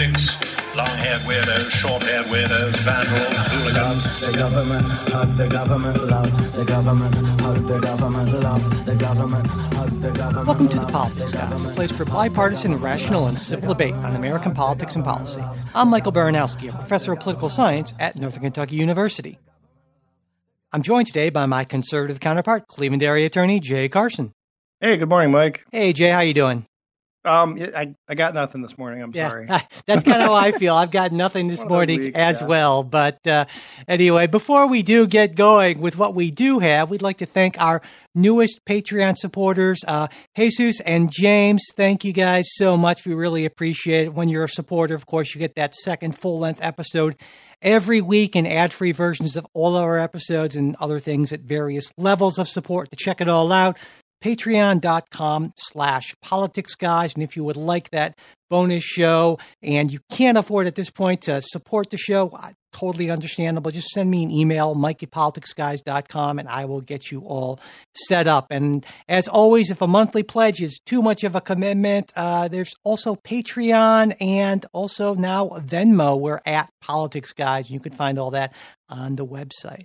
sticks, long-haired weirdos, short-haired weirdos, vandals, hooligans. The government, hug the government, love the government, hug the government, love the government, hug the government. Welcome to the Politics Guys, a place for bipartisan, rational, and civil debate on American politics and policy. I'm Michael Baranowski, a professor of political science at Northern Kentucky University. I'm joined today by my conservative counterpart, Cleveland area attorney Jay Carson. Hey, good morning, Mike. Hey, Jay, how you doing? Um, I I got nothing this morning. I'm Yeah, sorry. that's kind of how I feel. I've got nothing this One of those morning weeks, as yeah. well. But uh, anyway, before we do get going with what we do have, we'd like to thank our newest Patreon supporters, uh, Jesus and James. Thank you guys so much. We really appreciate it. When you're a supporter, of course, you get that second full length episode every week and ad free versions of all our episodes and other things at various levels of support. To check it all out, patreon.com slash politics guys. And if you would like that bonus show and you can't afford at this point to support the show totally understandable. Just send me an email mike at politicsguys.com and i will get you all set up. And as always if a monthly pledge is too much of a commitment uh, there's also patreon and also now venmo. We're at politics guys you can find all that on the website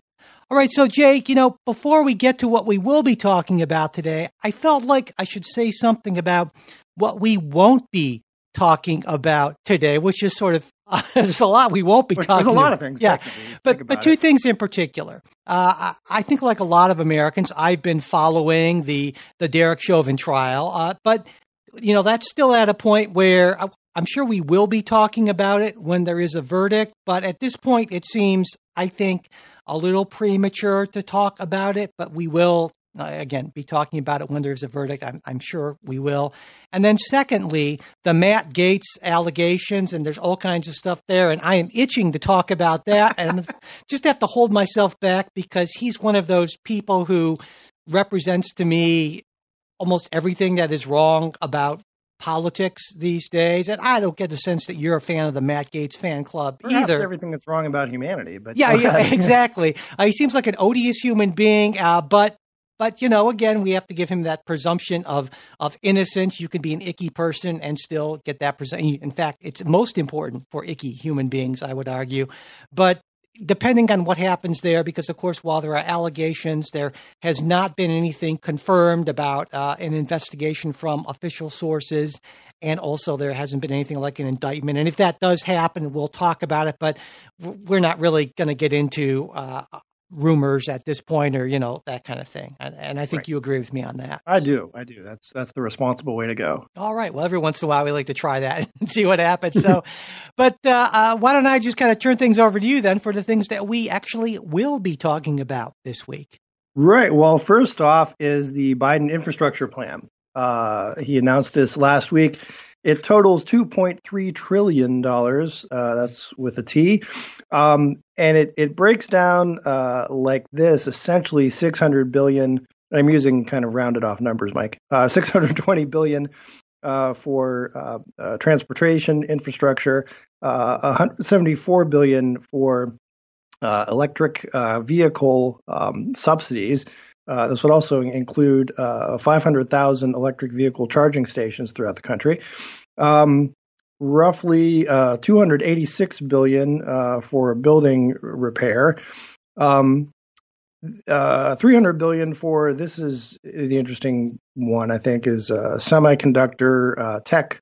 all right, so Jake, you know, before we get to what we will be talking about today, I felt like I should say something about what we won't be talking about today, which is sort of there's a lot we won't be talking. There's a lot about. of things, yeah. technically, if you think But but two it. things in particular. Uh, I, I think, like a lot of Americans, I've been following the the Derek Chauvin trial, uh, but you know that's still at a point where I- I'm sure we will be talking about it when there is a verdict. But at this point, it seems I think a little premature to talk about it. But we will uh, again be talking about it when there's a verdict. I'm, I'm sure we will. And then secondly, the Matt Gaetz allegations, and there's all kinds of stuff there, and I am itching to talk about that, and just have to hold myself back because he's one of those people who represents to me almost everything that is wrong about politics these days. And I don't get the sense that you're a fan of the Matt Gaetz fan club Perhaps either. everything that's wrong about humanity, but Yeah, yeah, exactly. Uh, he seems like an odious human being, uh, but but you know, again, we have to give him that presumption of of innocence. You can be an icky person and still get that presumption. In fact, it's most important for icky human beings, I would argue. But depending on what happens there, because of course, while there are allegations, there has not been anything confirmed about uh, an investigation from official sources. And also, there hasn't been anything like an indictment. And if that does happen, we'll talk about it. But we're not really going to get into uh, rumors at this point, or you know that kind of thing. And, and I think Right. you agree with me on that. I do, I do. That's that's the responsible way to go. All right. Well, every once in a while, we like to try that and see what happens. So, but uh, uh, why don't I just kind of turn things over to you then for the things that we actually will be talking about this week? Right. Well, first off is the Biden infrastructure plan. Uh, he announced this last week. It totals 2.3 trillion dollars. Uh, that's with a T, um, and it it breaks down uh, like this: essentially 600 billion. I'm using kind of rounded off numbers, Mike. Uh, 620 billion uh, for uh, uh, transportation infrastructure, uh, 174 billion for uh, electric uh, vehicle um, subsidies. Uh, this would also include uh, 500,000 electric vehicle charging stations throughout the country. Um, roughly uh, 286 billion uh, for building repair. Um, uh, 300 billion for this is the interesting one I think is uh, semiconductor tech.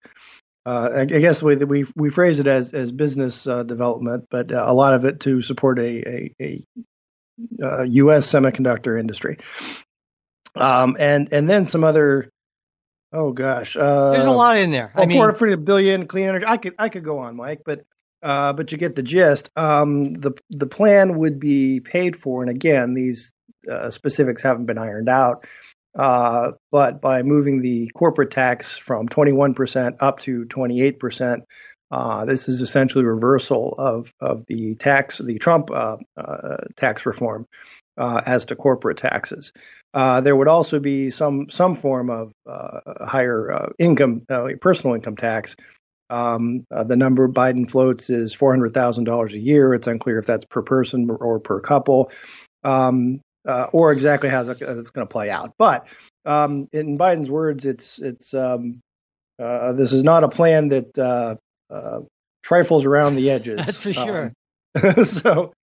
I, I guess the way that we we phrase it as as business development, but a lot of it to support a a, a uh, U.S. semiconductor industry, um, and and then some other. Oh gosh, uh, There's a lot in there. I Oh, mean, 440 billion clean energy. I could I could go on, Mike, but uh, but you get the gist. Um, the the plan would be paid for, and again, these uh, specifics haven't been ironed out. Uh, but by moving the corporate tax from 21% up to 28%, uh, this is essentially reversal of of the tax, the Trump uh, uh, tax reform uh, as to corporate taxes. Uh, there would also be some some form of uh, higher income, personal income tax. Um, the number Biden floats is four hundred thousand dollars a year. It's unclear if that's per person or per couple, um, or exactly how it's going to play out. But um, in Biden's words, it's it's um, this is not a plan that uh, uh, trifles around the edges. That's for sure. Um, so,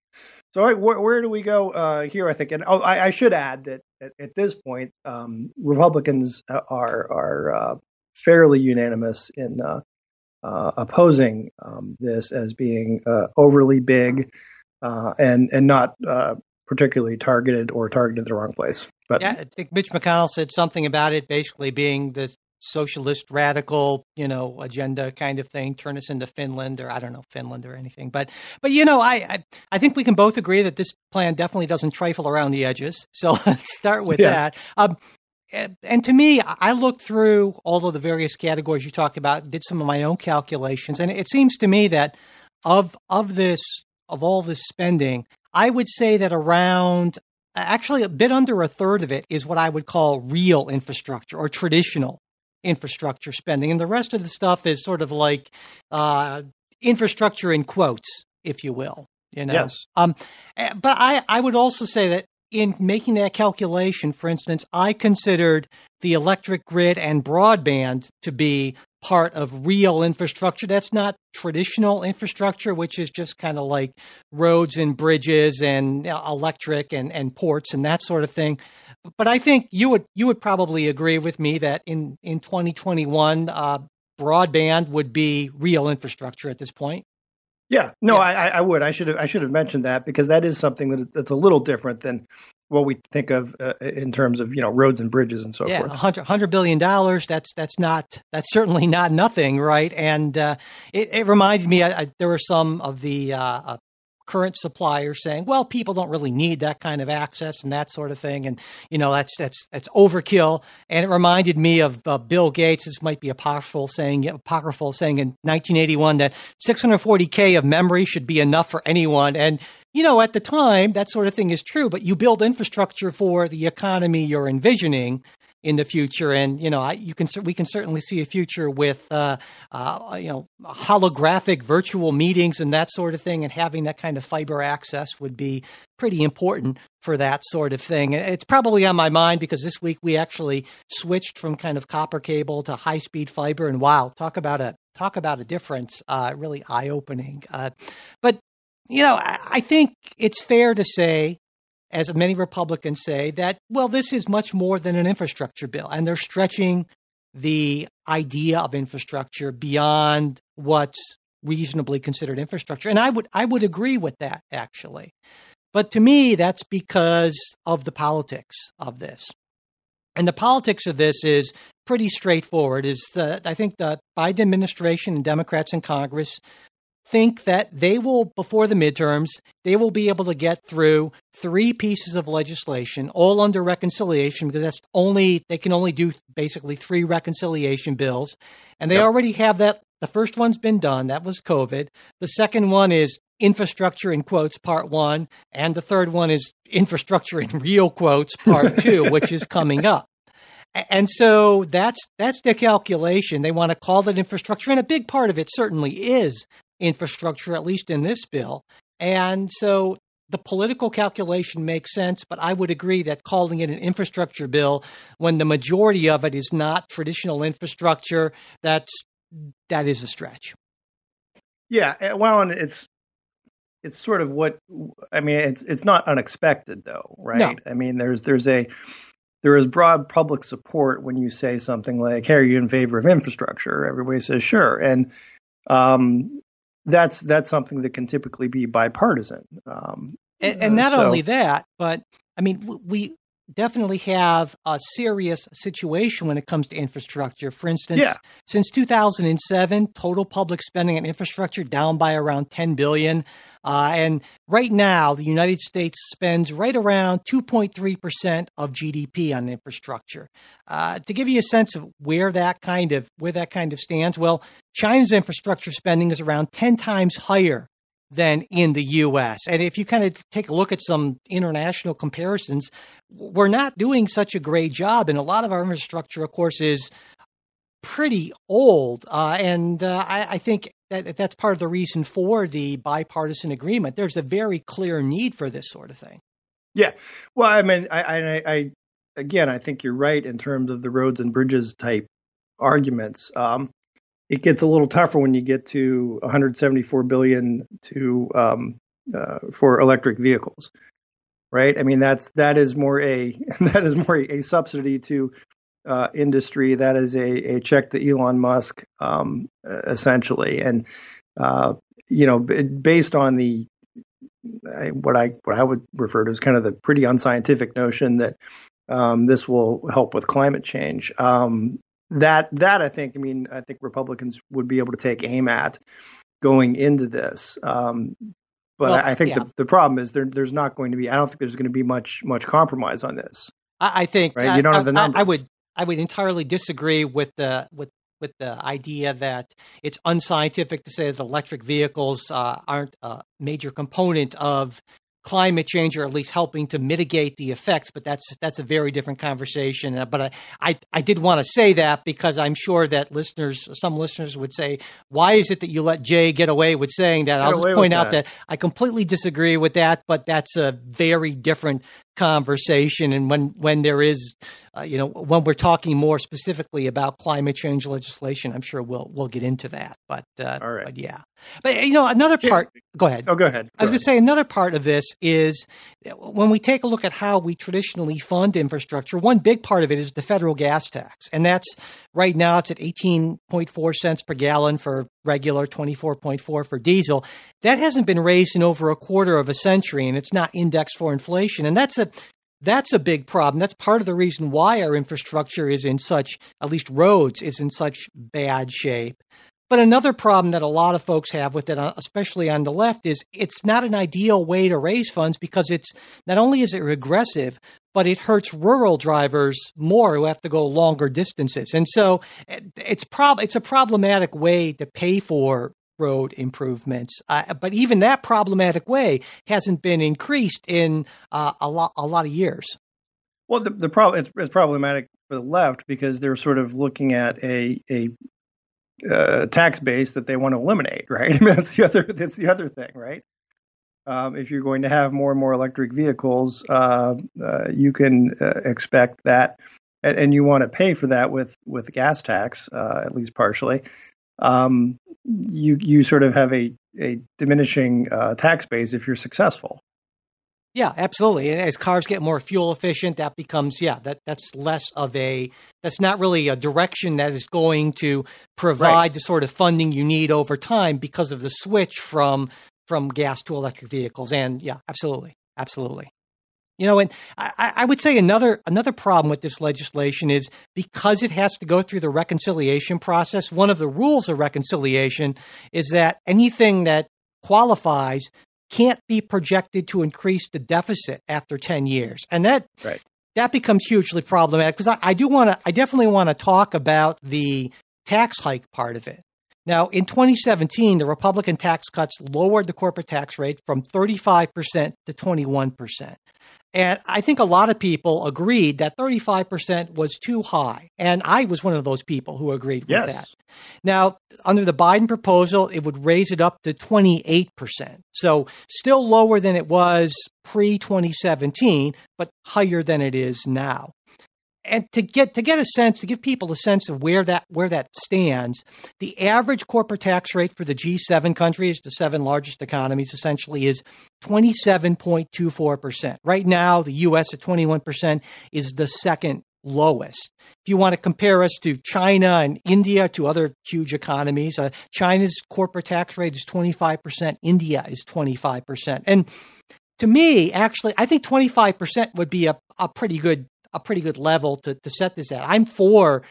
so right, where, where, do we go uh, here? I think, and oh, I, I should add that at, at this point, um, Republicans are are uh, fairly unanimous in uh, uh opposing um, this as being uh, overly big uh, and and not particularly targeted or targeted the wrong place. But yeah, I think Mitch McConnell said something about it, basically being the socialist radical, you know, agenda kind of thing, turn us into Finland or I don't know Finland or anything. But but you know, I I, I think we can both agree that this plan definitely doesn't trifle around the edges. So let's start with yeah. that. Um, and to me, I looked through all of the various categories you talked about, did some of my own calculations, and it seems to me that of of this of all this spending, I would say that around actually a bit under a third of it is what I would call real infrastructure or traditional infrastructure spending, and the rest of the stuff is sort of like uh, infrastructure in quotes, if you will. You know. Yes. Um, eh, but I I would also say that in making that calculation, for instance, I considered the electric grid and broadband to be part of real infrastructure. That's not traditional infrastructure, which is just kind of like roads and bridges and electric and, and ports and that sort of thing. But I think you would you would probably agree with me that in in 2021, uh, broadband would be real infrastructure at this point. Yeah, no, yeah. I, I would. I should have I should have mentioned that because that is something that that's a little different than what we think of uh, in terms of you know roads and bridges and so yeah, forth. Yeah, hundred billion dollars. That's that's not that's certainly not nothing, right? And uh, it, it reminded me. I, I, there were some of the uh, uh current suppliers saying, "Well, people don't really need that kind of access and that sort of thing," and you know that's that's that's overkill. And it reminded me of uh, Bill Gates. This might be apocryphal saying apocryphal saying in 1981 that 640k of memory should be enough for anyone. And you know, at the time, that sort of thing is true, but you build infrastructure for the economy you're envisioning in the future. And you know, I, you can we can certainly see a future with uh, uh, you know holographic virtual meetings and that sort of thing, and having that kind of fiber access would be pretty important for that sort of thing. It's probably on my mind because this week we actually switched from kind of copper cable to high speed fiber, and wow, talk about a talk about a difference, uh, really eye opening. Uh, but you know, I, think it's fair to say as many Republicans say, that, well, this is much more than an infrastructure bill. And they're stretching the idea of infrastructure beyond what's reasonably considered infrastructure. And I would I would agree with that actually. But to me that's because of the politics of this. And the politics of this is pretty straightforward is that I think the Biden administration and Democrats in Congress think that they will, before the midterms, they will be able to get through three pieces of legislation, all under reconciliation, because that's only, they can only do basically three reconciliation bills. And they yep. already have that. The first one's been done. That was COVID. The second one is infrastructure in quotes, part one. And the third one is infrastructure in real quotes, part two, which is coming up. And so that's that's the calculation. They want to call it infrastructure, and a big part of it certainly is infrastructure, at least in this bill. And so the political calculation makes sense, but I would agree that calling it an infrastructure bill when the majority of it is not traditional infrastructure, that's that is a stretch. Yeah, eh, well, and it's it's sort of what I mean. It's it's not unexpected though, right? No. I mean, there's there's a there is broad public support when you say something like, "Hey, are you in favor of infrastructure?" Everybody says, "Sure," and um, that's that's something that can typically be bipartisan. Um, and, and, not so, only that, but I mean, we definitely have a serious situation when it comes to infrastructure. For instance, yeah. since 2007, total public spending on infrastructure down by around 10 billion. Uh, and right now, the United States spends right around 2.3% of GDP on infrastructure. Uh, to give you a sense of where that kind of where that kind of stands, well, China's infrastructure spending is around 10 times higher than in the US. And if you kind of take a look at some international comparisons, we're not doing such a great job. And a lot of our infrastructure, of course, is pretty old. Uh, and uh, I, I, think that that's part of the reason for the bipartisan agreement. There's a very clear need for this sort of thing. Yeah. Well, I mean, I, I, I again, I think you're right in terms of the roads and bridges type arguments. Um, it gets a little tougher when you get to 174 billion to um, uh, for electric vehicles, right? I mean, that's that is more a that is more a subsidy to uh, industry. That is a, a check to Elon Musk, um, essentially, and uh, you know, based on the what I what I would refer to as kind of the pretty unscientific notion that um, this will help with climate change. Um, that that I think, I mean, I think Republicans would be able to take aim at going into this. Um, but well, I think yeah. the, the problem is there, there's not going to be. I don't think there's going to be much much compromise on this. I, I think right? you don't I, have the numbers. I, I would I would entirely disagree with the with with the idea that it's unscientific to say that electric vehicles uh, aren't a major component of climate change or at least helping to mitigate the effects but that's that's a very different conversation uh, but I, I, I did want to say that because i'm sure that listeners some listeners would say why is it that you let jay get away with saying that get i'll just point out that. that i completely disagree with that but that's a very different conversation and when when there is uh, you know when we're talking more specifically about climate change legislation i'm sure we'll we'll get into that but uh, All right. but yeah. But you know another part go ahead. Oh go ahead. Go i was going to say another part of this is when we take a look at how we traditionally fund infrastructure one big part of it is the federal gas tax and that's right now it's at 18.4 cents per gallon for regular 24.4 for diesel. That hasn't been raised in over a quarter of a century and it's not indexed for inflation. And that's a that's a big problem. That's part of the reason why our infrastructure is in such at least roads is in such bad shape. But another problem that a lot of folks have with it uh, especially on the left is it's not an ideal way to raise funds because it's not only is it regressive but it hurts rural drivers more who have to go longer distances and so it's prob it's a problematic way to pay for road improvements. Uh, but even that problematic way hasn't been increased in uh, a lot a lot of years. Well, the the problem it's, it's, problematic for the left because they're sort of looking at a a uh, tax base that they want to eliminate, right? I mean, that's the other that's the other thing, right? Um, if you're going to have more and more electric vehicles, uh, uh, you can uh, expect that, and, and, you want to pay for that with with gas tax, at least partially um, you you sort of have a a diminishing uh, tax base if you're successful. Yeah, absolutely. As cars get more fuel efficient, that becomes yeah that that's less of a that's not really a direction that is going to provide right. the sort of funding you need over time because of the switch from from gas to electric vehicles. And yeah, absolutely, absolutely. You know, and I, I, would say another another problem with this legislation is because it has to go through the reconciliation process. One of the rules of reconciliation is that anything that qualifies can't be projected to increase the deficit after ten years, and that right. that becomes hugely problematic. Because I, I do want to, I definitely want to talk about the tax hike part of it. Now, in 2017, the Republican tax cuts lowered the corporate tax rate from 35% to 21%. And I think a lot of people agreed that 35% was too high. And I was one of those people who agreed yes. with that. Now, under the Biden proposal, it would raise it up to 28%. So still lower than it was pre 2017, but higher than it is now and to get to get a sense to give people a sense of where that where that stands the average corporate tax rate for the G7 countries the seven largest economies essentially is 27.24% right now the US at 21% is the second lowest. If you want to compare us to China and India to other huge economies uh, China's corporate tax rate is 25% India is 25% and to me, actually, I think 25% would be a, a pretty good a pretty good level to, to set this at. I'm for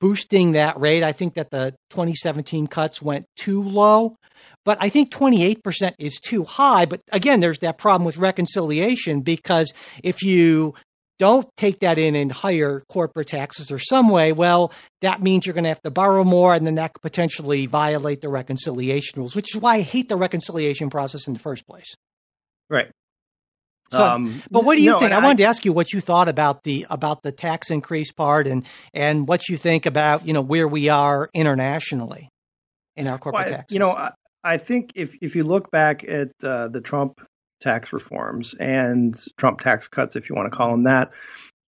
boosting that rate. I think that the 2017 cuts went too low, but I think 28% is too high. But again, there's that problem with reconciliation because if you don't take that in and higher corporate taxes or some way, well, that means you're going to have to borrow more, and then that could potentially violate the reconciliation rules, which is why I hate the reconciliation process in the first place. Right. So, um, but what do you no, think? I, I, wanted to ask you what you thought about the about the tax increase part, and and what you think about you know where we are internationally in our corporate well, taxes. You know, I, I, think if if you look back at uh, the Trump tax reforms and Trump tax cuts, if you want to call them that,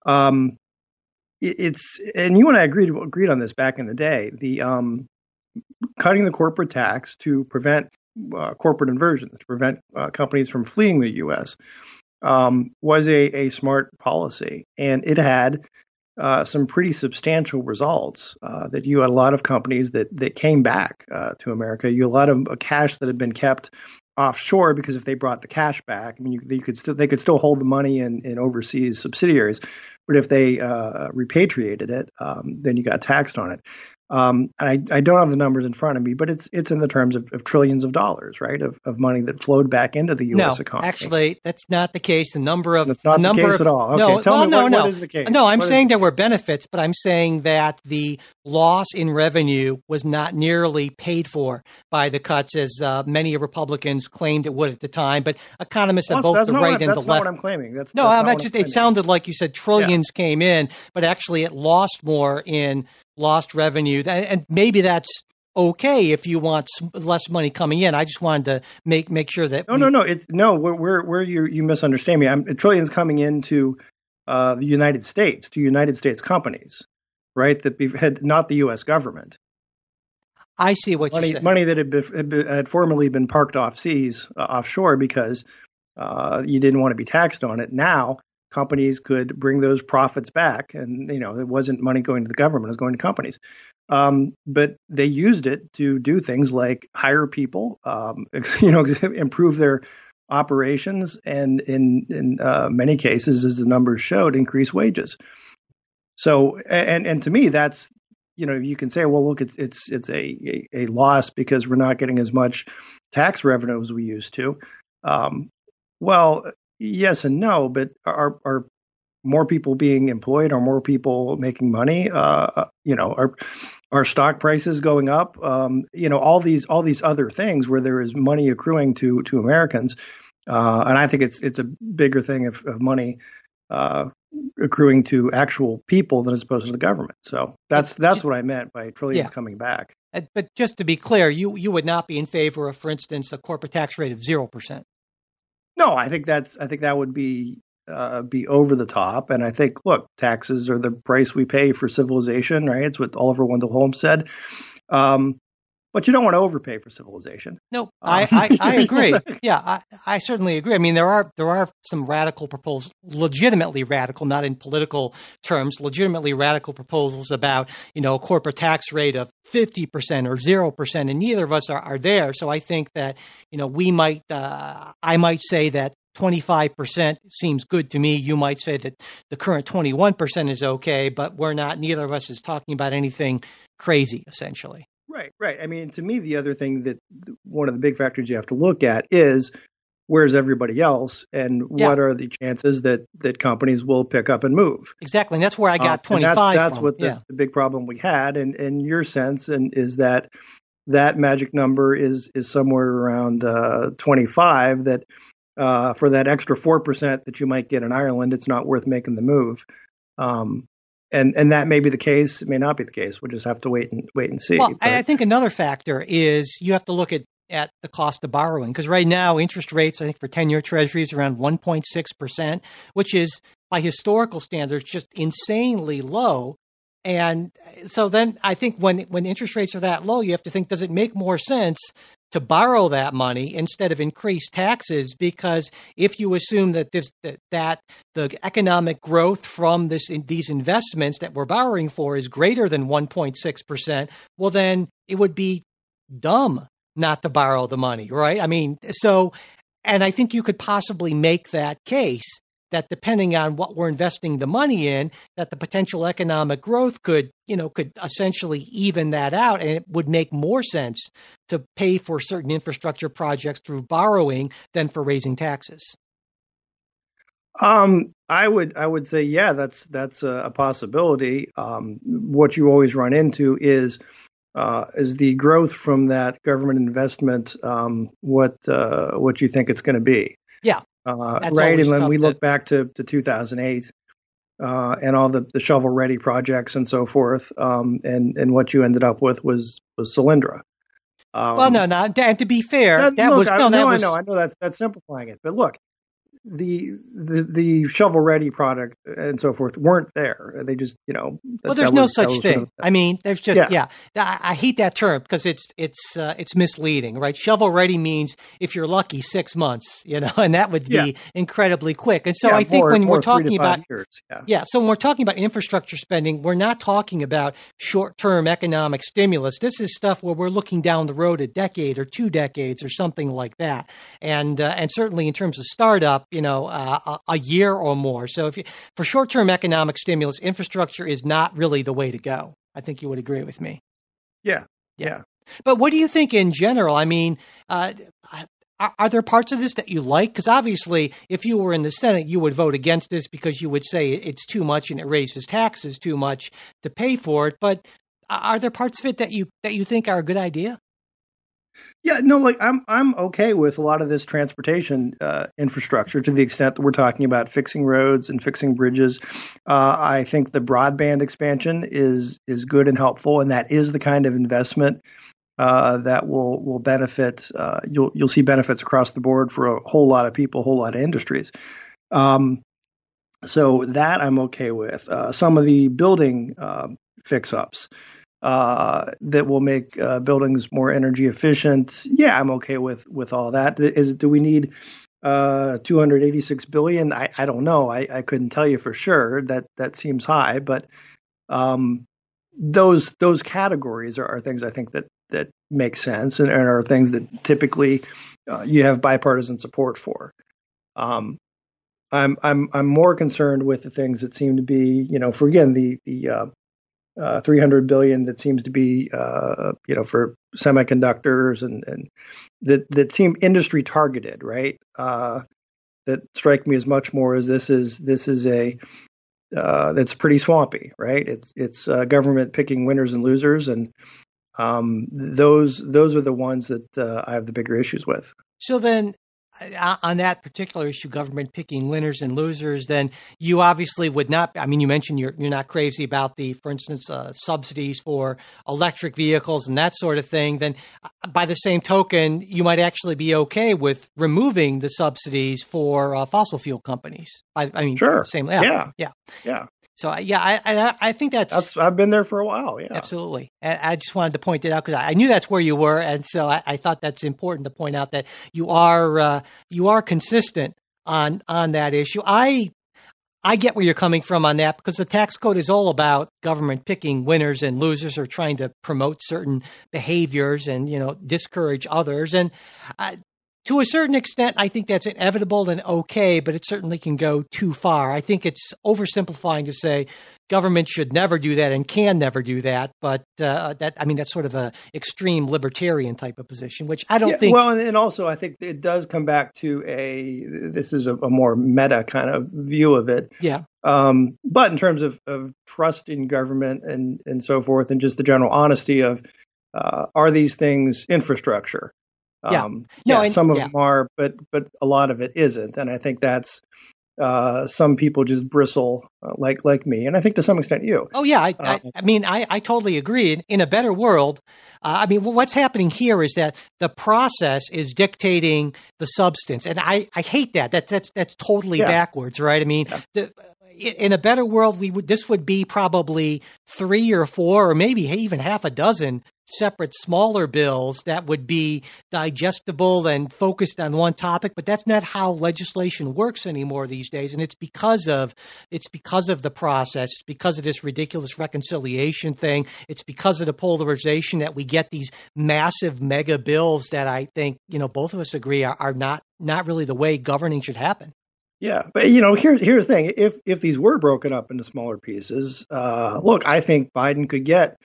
um, it, it's and you and I agreed agreed on this back in the day. The um, cutting the corporate tax to prevent uh, corporate inversions, to prevent uh, companies from fleeing the U.S., um, was a, a smart policy. And it had uh, some pretty substantial results. Uh, that you had a lot of companies that that came back uh, to America. You had a lot of uh, cash that had been kept offshore because if they brought the cash back, I mean, you, you could still they could still hold the money in, in overseas subsidiaries, but if they uh, repatriated it, um, then you got taxed on it. Um, I, I, don't have the numbers in front of me, but it's it's in the terms of, of trillions of dollars, right? Of, of money that flowed back into the U.S. No, economy. Actually, that's not the case. The number of that's not the number case of, at all. Okay, no, tell well, me no, what, no. what is the case? No, I'm What is saying the there were benefits, but I'm saying that the loss in revenue was not nearly paid for by the cuts, as uh, many Republicans claimed it would at the time. But economists at both the not right what, and that's the not left what I'm claiming. That's No, that's I'm not not just. It sounded like you said trillions came in, but actually it lost more in lost revenue, and maybe that's okay if you want less money coming in. I just wanted to make make sure that No, we- no, no. It's no. Where where, where you you misunderstand me. I'm trillions coming into uh, the United States to United States companies, right? That be, had not the U.S. government. I see what money you're saying. money that had, been, had, been, had formerly been parked off seas uh, offshore because uh, you didn't want to be taxed on it. Now companies could bring those profits back, and you know it wasn't money going to the government; it was going to companies. Um, but they used it to do things like hire people, um, you know, improve their operations, and in in uh, many cases, as the numbers showed, increase wages. So, and and to me, that's you know, you can say, well, look, it's it's it's a a, a loss because we're not getting as much tax revenue as we used to. Um, well, yes and no, but are are more people being employed? Are more people making money? Uh, you know, are are stock prices going up? Um, you know, all these all these other things where there is money accruing to to Americans, uh, and I think it's it's a bigger thing of, of money uh, accruing to actual people than as opposed to the government. So that's that's what I meant by trillions Yeah. coming back. Uh, But just to be clear, you you would not be in favor of, for instance, a corporate tax rate of zero percent. No, I think that's I think that would be uh, be over the top. And I think look, taxes are the price we pay for civilization, right? It's what Oliver Wendell Holmes said. Um, but you don't want to overpay for civilization. No, Um, I, I, I agree. Yeah, I, I certainly agree. I mean, there are there are some radical proposals, legitimately radical, not in political terms, legitimately radical proposals about you know a corporate tax rate of fifty percent or zero percent, and neither of us are, are there. So I think that you know we might, uh, I might say that. 25% seems good to me. You might say that the current 21% is okay, but we're not, neither of us is talking about anything crazy, essentially. Right, right. I mean, to me, the other thing that one of the big factors you have to look at is where's everybody else, and Yeah. what are the chances that that companies will pick up and move. Exactly. And that's where I got and 25 That's, that's from. what the, yeah. the big problem we had, and in your sense, and is that that magic number is is somewhere around uh, 25. That uh, for that extra four percent that you might get in Ireland, it's not worth making the move. Um, and and that may be the case. It may not be the case. We'll just have to wait and wait and see. Well, I, But- I think another factor is you have to look at, at the cost of borrowing because right now interest rates, I think for 10 year treasuries around 1.6%, which is by historical standards just insanely low. And so then I think when, when interest rates are that low, you have to think, does it make more sense to borrow that money instead of increase taxes? Because if you assume that this, that, that the economic growth from this, in these investments that we're borrowing for is greater than 1.6%, well, then it would be dumb not to borrow the money, right? I mean, so, and I think you could possibly make that case that depending on what we're investing the money in, that the potential economic growth could, you know, could essentially even that out. And it would make more sense to pay for certain infrastructure projects through borrowing than for raising taxes. Um, I would I would say yeah, that's that's a, a possibility. Um, what you always run into is uh, is the growth from that government investment. Um, what uh, what you think it's going to be? Yeah. Uh, right. And then we to- look back to to 2008 uh, and all the, the shovel ready projects and so forth. Um, and and what you ended up with was was Solyndra. Um, well, no, no. And to be fair, that, that, look, was I, no, that no, was I know, I know that's that's simplifying it, but look, the the the shovel ready product and so forth weren't there. They just you know. Well, there's no was- such thing. sort of- I mean, there's just yeah. Yeah. I, I hate that term because it's it's uh, it's misleading, right? Shovel ready means if you're lucky, six months, you know, and that would be Yeah. incredibly quick. And so yeah, I think more- when more we're talking about years, yeah. so when we're talking about infrastructure spending, we're not talking about short-term economic stimulus. This is stuff where we're looking down the road a decade or two decades or something like that, and uh, and certainly in terms of startup, you know, uh, a, year or more. So if you, for short-term economic stimulus, infrastructure is not really the way to go. I think you would agree with me. Yeah. Yeah. But what do you think in general? I mean, uh, are, are there parts of this that you like? Because obviously, if you were in the Senate, you would vote against this because you would say it's too much and it raises taxes too much to pay for it. But are there parts of it that you that you think are a good idea? Yeah, no, like I'm I'm okay with a lot of this transportation uh, infrastructure to the extent that we're talking about fixing roads and fixing bridges. Uh, I think the broadband expansion is is good and helpful, and that is the kind of investment uh, that will will benefit. Uh, you'll you'll see benefits across the board for a whole lot of people, a whole lot of industries. Um, so that I'm okay with. Uh, some of the building uh, fix ups uh, that will make uh, buildings more energy efficient. Yeah, I'm okay with with all that. Is do we need uh, 286 billion? I, I don't know. I, I couldn't tell you for sure. That that seems high, but um, those those categories are, are things I think that that make sense and, and are things that typically uh, you have bipartisan support for. Um, I'm I'm I'm more concerned with the things that seem to be, you know, for again the the uh, uh, 300 billion that seems to be, uh, you know, for semiconductors and and that that seem industry targeted, right? Uh, that strike me as much more as this is this is a uh, that's pretty swampy, right? It's it's uh, government picking winners and losers, and um, those those are the ones that uh, I have the bigger issues with. So then, on that particular issue, government picking winners and losers, then you obviously would not. I mean, you mentioned you're you're not crazy about the, for instance, uh, subsidies for electric vehicles and that sort of thing. Then, uh, by the same token, you might actually be okay with removing the subsidies for uh, fossil fuel companies. I, I mean, Sure. same, Yeah. yeah. Yeah, So yeah, I, I I think that's, that's I've been there for a while. Yeah, Absolutely. I I just wanted to point it out because I knew that's where you were, and so I, I thought that's important to point out that you are uh, you are consistent on on that issue. I I get where you're coming from on that because the tax code is all about government picking winners and losers or trying to promote certain behaviors and you know discourage others. And uh, to a certain extent, I think that's inevitable and okay, but it certainly can go too far. I think it's oversimplifying to say government should never do that and can never do that. But uh, that, I mean, that's sort of a extreme libertarian type of position, which I don't Yeah, think. Well, and, also I think it does come back to a this is a, a more meta kind of view of it. yeah, Um, but in terms of, of trust in government and and so forth, and just the general honesty of uh, are these things infrastructure? Yeah. Um, No, yeah, and- some of yeah. them are, but but a lot of it isn't, and I think that's uh, some people just bristle uh, like like me, and I think to some extent you. Oh yeah, I, I, Uh, I mean, I, I totally agree. In, in a better world, uh, I mean, what's happening here is that the process is dictating the substance, and I, I hate that. That's that's that's totally Yeah. backwards, right? I mean, the, in a better world, we would this would be probably three or four, or maybe even half a dozen separate smaller bills that would be digestible and focused on one topic but that's not how legislation works anymore these days and it's because of it's because of the process. It's because of this ridiculous reconciliation thing. It's because of the polarization that we get these massive mega bills that i think you know both of us agree are, are not not really the way governing should happen. Yeah, but you know, here's here's the thing: if if these were broken up into smaller pieces, uh, look, I think Biden could get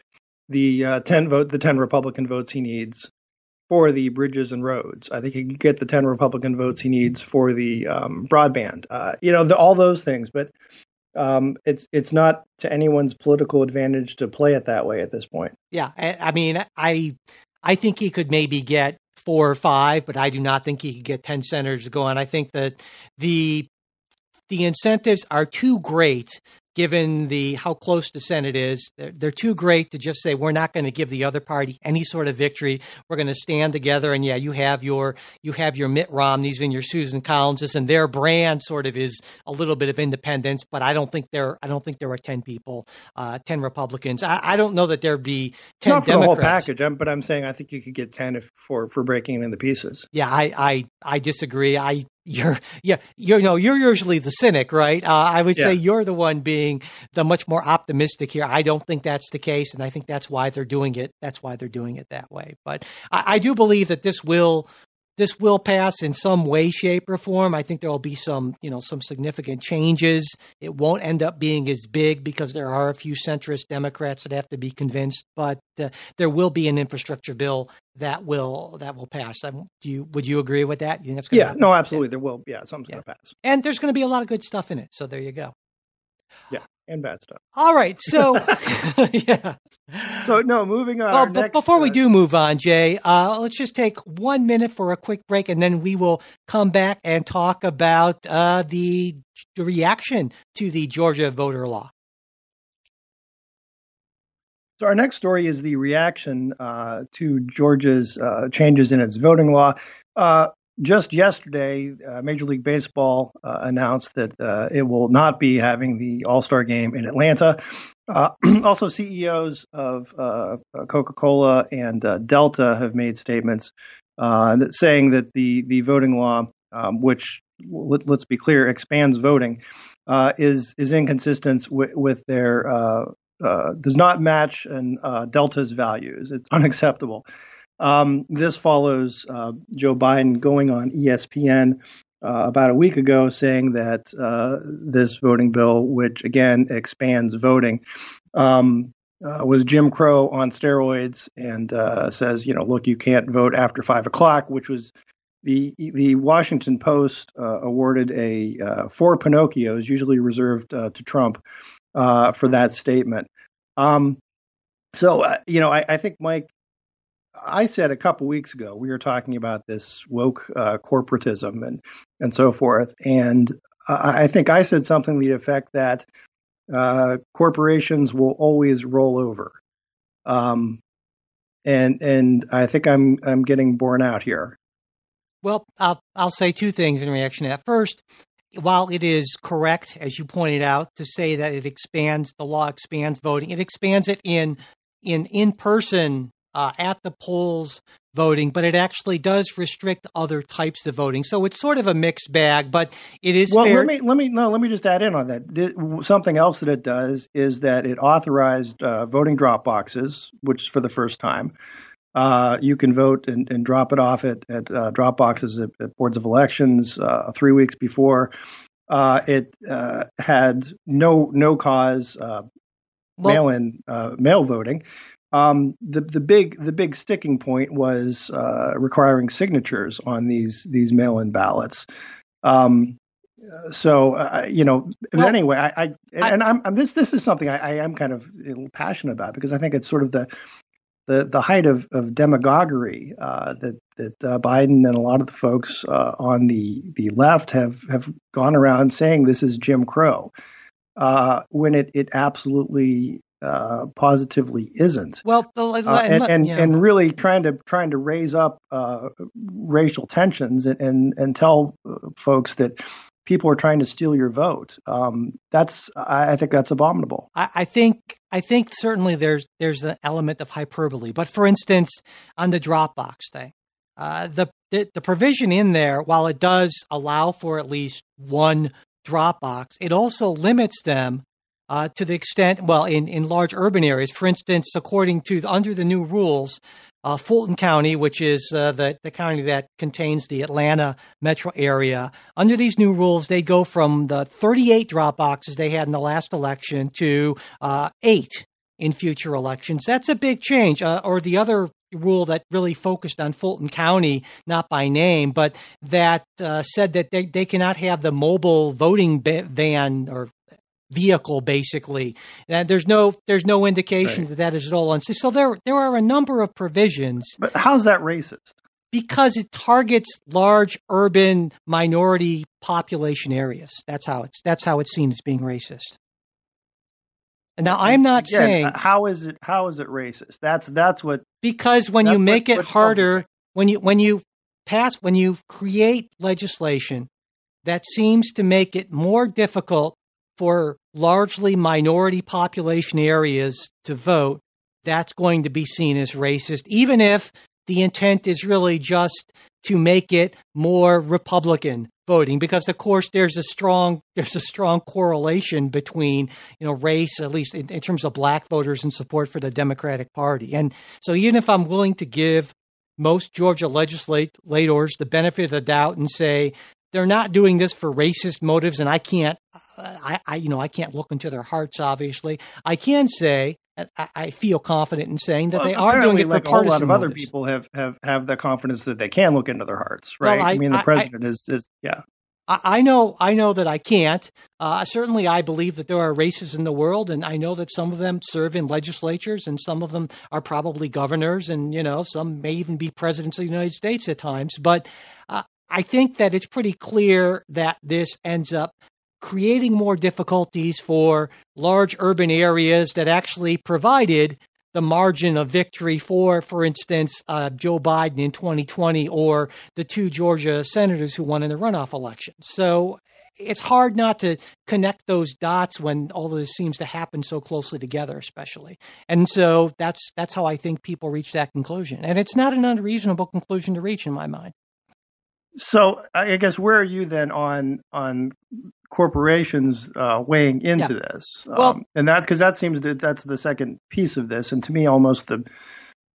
the uh, ten vote, the ten Republican votes he needs for the bridges and roads. I think he could get the ten Republican votes he needs for the um, broadband. Uh, you know, the, all those things, but um, it's it's not to anyone's political advantage to play it that way at this point. Yeah, I, I mean, I I think he could maybe get four or five, but I do not think he could get ten senators to go on. I think that the the incentives are too great given the how close the Senate is. They're, they're too great to just say we're not going to give the other party any sort of victory. We're going to stand together. And yeah, you have your you have your Mitt Romneys and your Susan Collinses, and their brand sort of is a little bit of independence. But I don't think there I don't think there are ten people, uh, ten Republicans. I, I don't know that there'd be ten Not for Democrats. the whole package, I'm, but I'm saying I think you could get ten if for for breaking it into pieces. Yeah, I, I, I disagree. I you're yeah you know you're usually the cynic, right? Uh, I would say you're the one being the much more optimistic here. I don't think that's the case, and I think that's why they're doing it. That's why they're doing it that way. But I, I do believe that this will this will pass in some way, shape, or form. I think there will be some, you know, some significant changes. It won't end up being as big because there are a few centrist Democrats that have to be convinced, but uh, there will be an infrastructure bill that will that will pass. Um, do you would you agree with that? You think that's Yeah, no, absolutely. There will. Yeah, something's Yeah. going to pass. And there's going to be a lot of good stuff in it. So there you go. And bad stuff. All right. So yeah. So no, moving on. Well, but next, before we uh, do move on, Jay, uh, let's just take one minute for a quick break, and then we will come back and talk about uh, the reaction to the Georgia voter law. So our next story is the reaction uh, to Georgia's uh, changes in its voting law. Uh, just yesterday, uh, Major League Baseball uh, announced that uh, it will not be having the All Star game in Atlanta. Uh, also, CEOs of uh, Coca Cola and uh, Delta have made statements uh, saying that the, the voting law, um, which let, let's be clear, expands voting, uh, is is inconsistent with, their uh, uh, does not match and uh, Delta's values. It's unacceptable. Um, this follows uh, Joe Biden going on ESPN uh, about a week ago saying that uh, this voting bill, which again expands voting, um, uh, was Jim Crow on steroids and uh, says, you know, look, you can't vote after five o'clock, which was the the Washington Post uh, awarded a four Pinocchios, usually reserved to Trump, for that statement. Um, so, uh, you know, I, I think, Mike, I said a couple weeks ago we were talking about this woke uh, corporatism and and so forth, and I, I think I said something to the effect that uh, corporations will always roll over, um, and and I think I'm I'm getting borne out here. Well, I'll I'll say two things in reaction to that. First, while it is correct, as you pointed out, to say that it expands the law expands voting, it expands it in in in person uh, at the polls voting, but it actually does restrict other types of voting. So it's sort of a mixed bag, but it is Well, fair. let me let me no, let me just add in on that. Th- Something else that it does is that it authorized uh, voting drop boxes, which for the first time. Uh, you can vote and, and drop it off at, at uh, drop boxes at, at boards of elections uh, three weeks before. Uh, it uh, had no no cause uh, Well- mail-in uh, mail voting. Um, the the big the big sticking point was uh, requiring signatures on these these mail-in ballots. Um, so uh, you know, Well, anyway, I, I and, I, I'm, I'm this this is something I, I am kind of passionate about because I think it's sort of the the the height of of demagoguery uh, that that uh, Biden and a lot of the folks uh, on the the left have have gone around saying this is Jim Crow, uh, when it it absolutely uh, positively isn't. well, the- Uh, and and, yeah. and really trying to trying to raise up uh, racial tensions and, and and tell uh, folks that people are trying to steal your vote. Um, that's I, I think that's abominable. I, I think I think certainly there's there's an element of hyperbole. But for instance, on the Dropbox thing, uh, the, the the provision in there, while it does allow for at least one Dropbox, it also limits them uh, to the extent, well, in, in large urban areas. For instance, according to under the new rules, uh, Fulton County, which is uh, the the county that contains the Atlanta metro area, under these new rules, they go from the 38 drop boxes they had in the last election to uh, eight in future elections. That's a big change. Uh, or the other rule that really focused on Fulton County, not by name, but that uh, said that they, they cannot have the mobile voting ba- van or vehicle basically and there's no there's no indication Right. that that is at all unsafe so there there are a number of provisions But how's that racist? because it targets large urban minority population areas that's how it's that's how it's seen as being racist Now, I'm not Again, saying how is it how is it racist? That's that's what because when you That's what- make it harder, when you when you pass when you create legislation that seems to make it more difficult for largely minority population areas to vote, that's going to be seen as racist, even if the intent is really just to make it more Republican voting, because of course there's a strong there's a strong correlation between you know race, at least in, in terms of black voters and support for the Democratic Party. And so even if I'm willing to give most Georgia legislators the benefit of the doubt and say they're not doing this for racist motives, and I can't, I, I you know, I can't look into their hearts. Obviously, I can say I, I feel confident in saying that Well, they are doing it for like a whole lot of other people have, have have the confidence that they can look into their hearts, Well, right? I- I, mean, the president is is yeah. I, I know, I know that I can't. Uh, certainly, I believe that there are races in the world, and I know that some of them serve in legislatures, and some of them are probably governors, and you know, some may even be presidents of the United States at times. But uh, I think that it's pretty clear that this ends up creating more difficulties for large urban areas that actually provided the margin of victory for, for instance, uh, Joe Biden in 2020 or the two Georgia senators who won in the runoff election. So it's hard not to connect those dots when all of this seems to happen so closely together, especially. And so that's that's how I think people reach that conclusion. And it's not an unreasonable conclusion to reach in my mind. So I guess where are you then on on corporations uh, weighing into this? Well- um, and that's because that seems that that's the second piece of this, and to me, almost the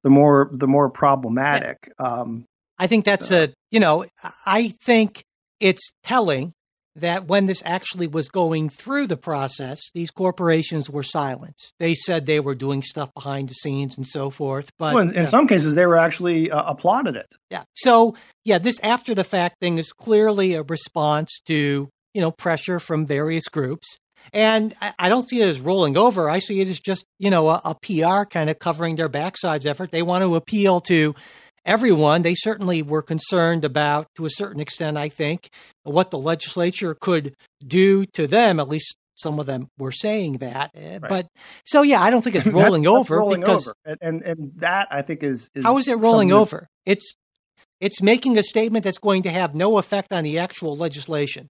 the more the more problematic. Um, I think that's a, you know, I think it's telling that when this actually was going through the process, these corporations were silent. They said they were doing stuff behind the scenes and so forth. But well, in, in uh, some cases, they were actually uh, applauded it. yeah. So, yeah, this after the fact thing is clearly a response to, you know, pressure from various groups. And I, I don't see it as rolling over. I see it as just, you know, a, a PR kind of covering their backsides effort. They want to appeal to everyone. They certainly were concerned about, to a certain extent, I think, what the legislature could do to them. At least some of them were saying that. Uh, But so, yeah, I don't think it's rolling that's over rolling because over. And, and and that I think is, is how is it rolling over? It's it's making a statement that's going to have no effect on the actual legislation.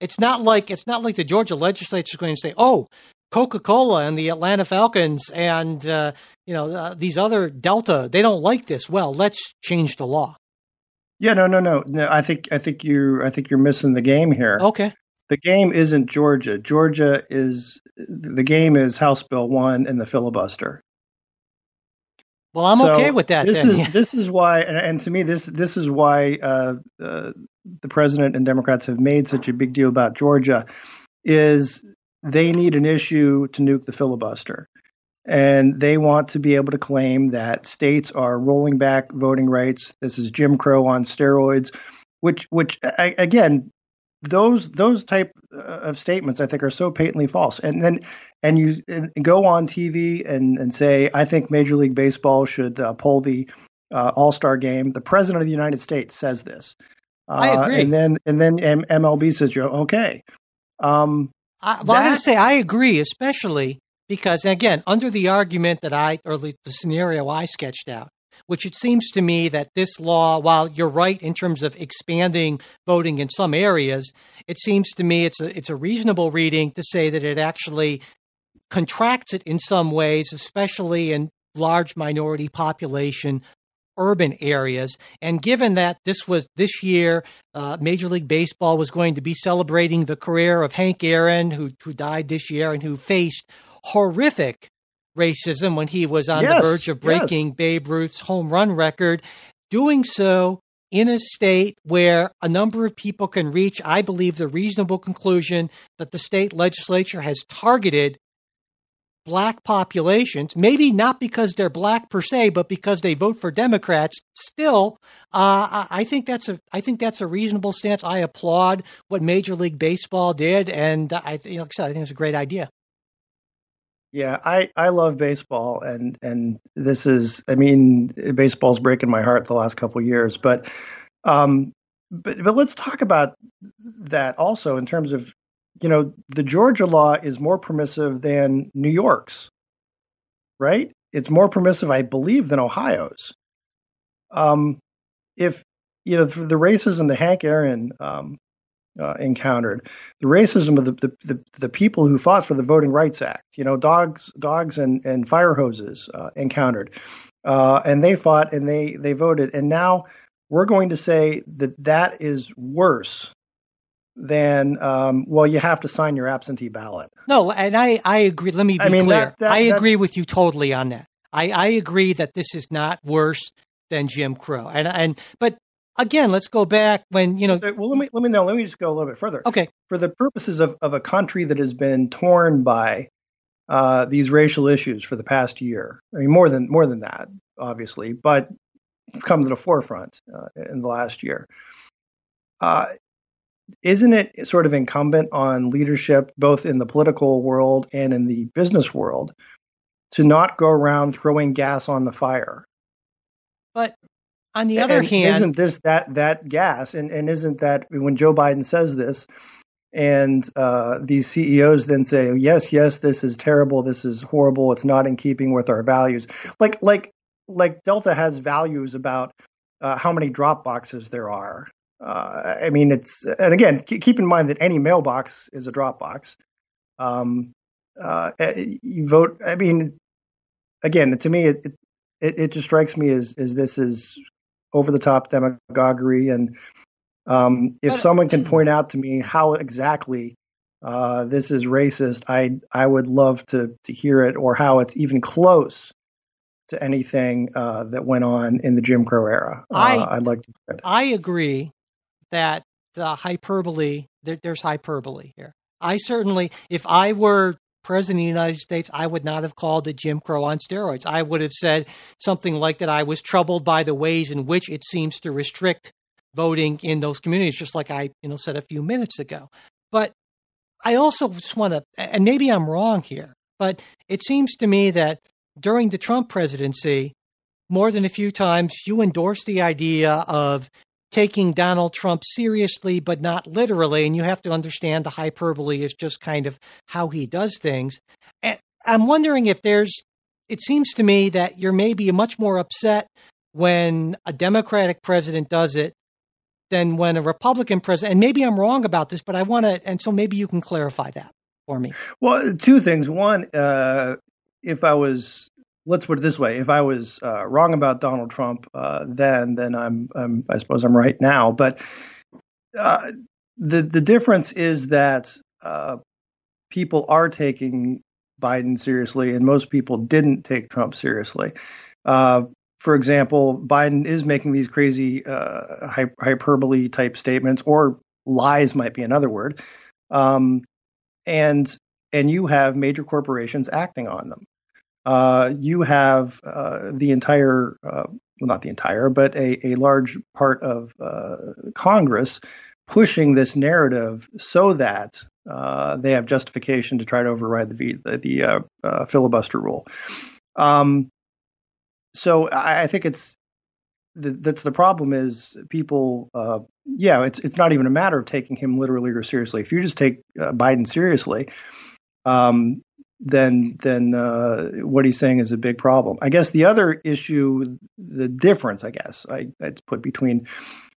It's not like it's not like the Georgia legislature is going to say, "Oh, Coca-Cola and the Atlanta Falcons and uh, you know uh, these other Delta, they don't like this. Well, let's change the law." Yeah, no, no, no, no. I think I think you I think you're missing the game here. Okay, The game isn't Georgia. Georgia is the game is House Bill One and the filibuster. well, I'm So okay with that. This then. is this is why, and, and to me, this this is why uh, uh, the president and Democrats have made such a big deal about Georgia. Is they need an issue to nuke the filibuster, and they want to be able to claim that states are rolling back voting rights. This is Jim Crow on steroids, which which a- again. Those those type of statements I think are so patently false, and then and you and go on TV and, and say, I think Major League Baseball should uh, pull the uh, All Star game. The President of the United States says this. Uh, I agree. And then and then M- MLB says, "You're okay." Um, I, well, I'm going to say I agree, especially because, again, under the argument that I, or the, the scenario I sketched out, which it seems to me that this law, while you're right in terms of expanding voting in some areas, it seems to me it's a, it's a reasonable reading to say that it actually contracts it in some ways, especially in large minority population urban areas. And given that this was this year, uh, Major League Baseball was going to be celebrating the career of Hank Aaron, who who died this year and who faced horrific racism when he was on the verge of yes. breaking Babe Ruth's home run record, doing so in a state where a number of people can reach, I believe, the reasonable conclusion that the state legislature has targeted black populations, maybe not because they're black per se, but because they vote for Democrats. Still, uh, I think that's a I think that's a reasonable stance. I applaud what Major League Baseball did, and I think, like I said, I think it's a great idea. yeah, I, I love baseball, and and this is, I mean, baseball's breaking my heart the last couple years, but um, but but let's talk about that also in terms of you know, the Georgia law is more permissive than New York's, right? It's more permissive, I believe, than Ohio's. Um, if you know the racism that Hank Aaron um, uh, encountered, the racism of the, the, the, the, people who fought for the Voting Rights Act, you know, dogs, dogs and, and fire hoses uh, encountered, uh, and they fought and they they voted, and now we're going to say that that is worse than um, well, you have to sign your absentee ballot. No, and I I agree. Let me be I mean, clear. that- that- I agree that's- with you totally on that. I I agree that this is not worse than Jim Crow. And and but again, let's go back when you know. Well, let me let me know. Let me just go a little bit further. Okay, for the purposes of, of a country that has been torn by uh, these racial issues for the past year. I mean, more than more than that, obviously, but come to the forefront uh, in the last year. Uh, isn't it sort of incumbent on leadership, both in the political world and in the business world, to not go around throwing gas on the fire? but on the other and hand, isn't this that that gas? And, and isn't that when joe biden says this and uh, these ceos then say yes yes this is terrible this is horrible it's not in keeping with our values. Like like like delta has values about uh, how many drop boxes there are uh, i mean it's and again keep in mind that any mailbox is a drop box um, uh, you vote i mean again to me it, it, it just strikes me as, as this is over the top demagoguery. And um, if But- someone can point out to me how exactly uh, this is racist, I I would love to to hear it, or how it's even close to anything uh, that went on in the Jim Crow era. Uh, I- I'd like to. hear it. I agree that the hyperbole there, there's hyperbole here. I certainly, if I were president of the United States, I would not have called it Jim Crow on steroids. I would have said something like that. I was troubled by the ways in which it seems to restrict voting in those communities, just like I, you know, said a few minutes ago. But I also just want to, and maybe I'm wrong here, but it seems to me that during the Trump presidency, more than a few times, you endorsed the idea of taking Donald Trump seriously, but not literally. And you have to understand the hyperbole is just kind of how he does things. And I'm wondering if there's, it seems to me that you're maybe much more upset when a Democratic president does it than when a Republican president, and maybe I'm wrong about this, but I want to, and so maybe you can clarify that for me. Well, two things. One, uh, if I was, let's put it this way: if I was uh, wrong about Donald Trump uh, then, then I'm, I'm, I suppose I'm right now. But uh, the the difference is that uh, people are taking Biden seriously, and most people didn't take Trump seriously. Uh, for example, Biden is making these crazy uh, hyperbole type statements, or lies might be another word. Um, and and you have major corporations acting on them. Uh, you have uh, the entire, uh, well, not the entire, but a, a large part of uh, Congress pushing this narrative so that uh, they have justification to try to override the the, the uh, filibuster rule. Um, so I, I think it's th- that's the problem is people yeah it's it's not even a matter of taking him literally or seriously if you just take biden seriously um, then then uh, what he's saying is a big problem i guess the other issue the difference i guess i i'd put between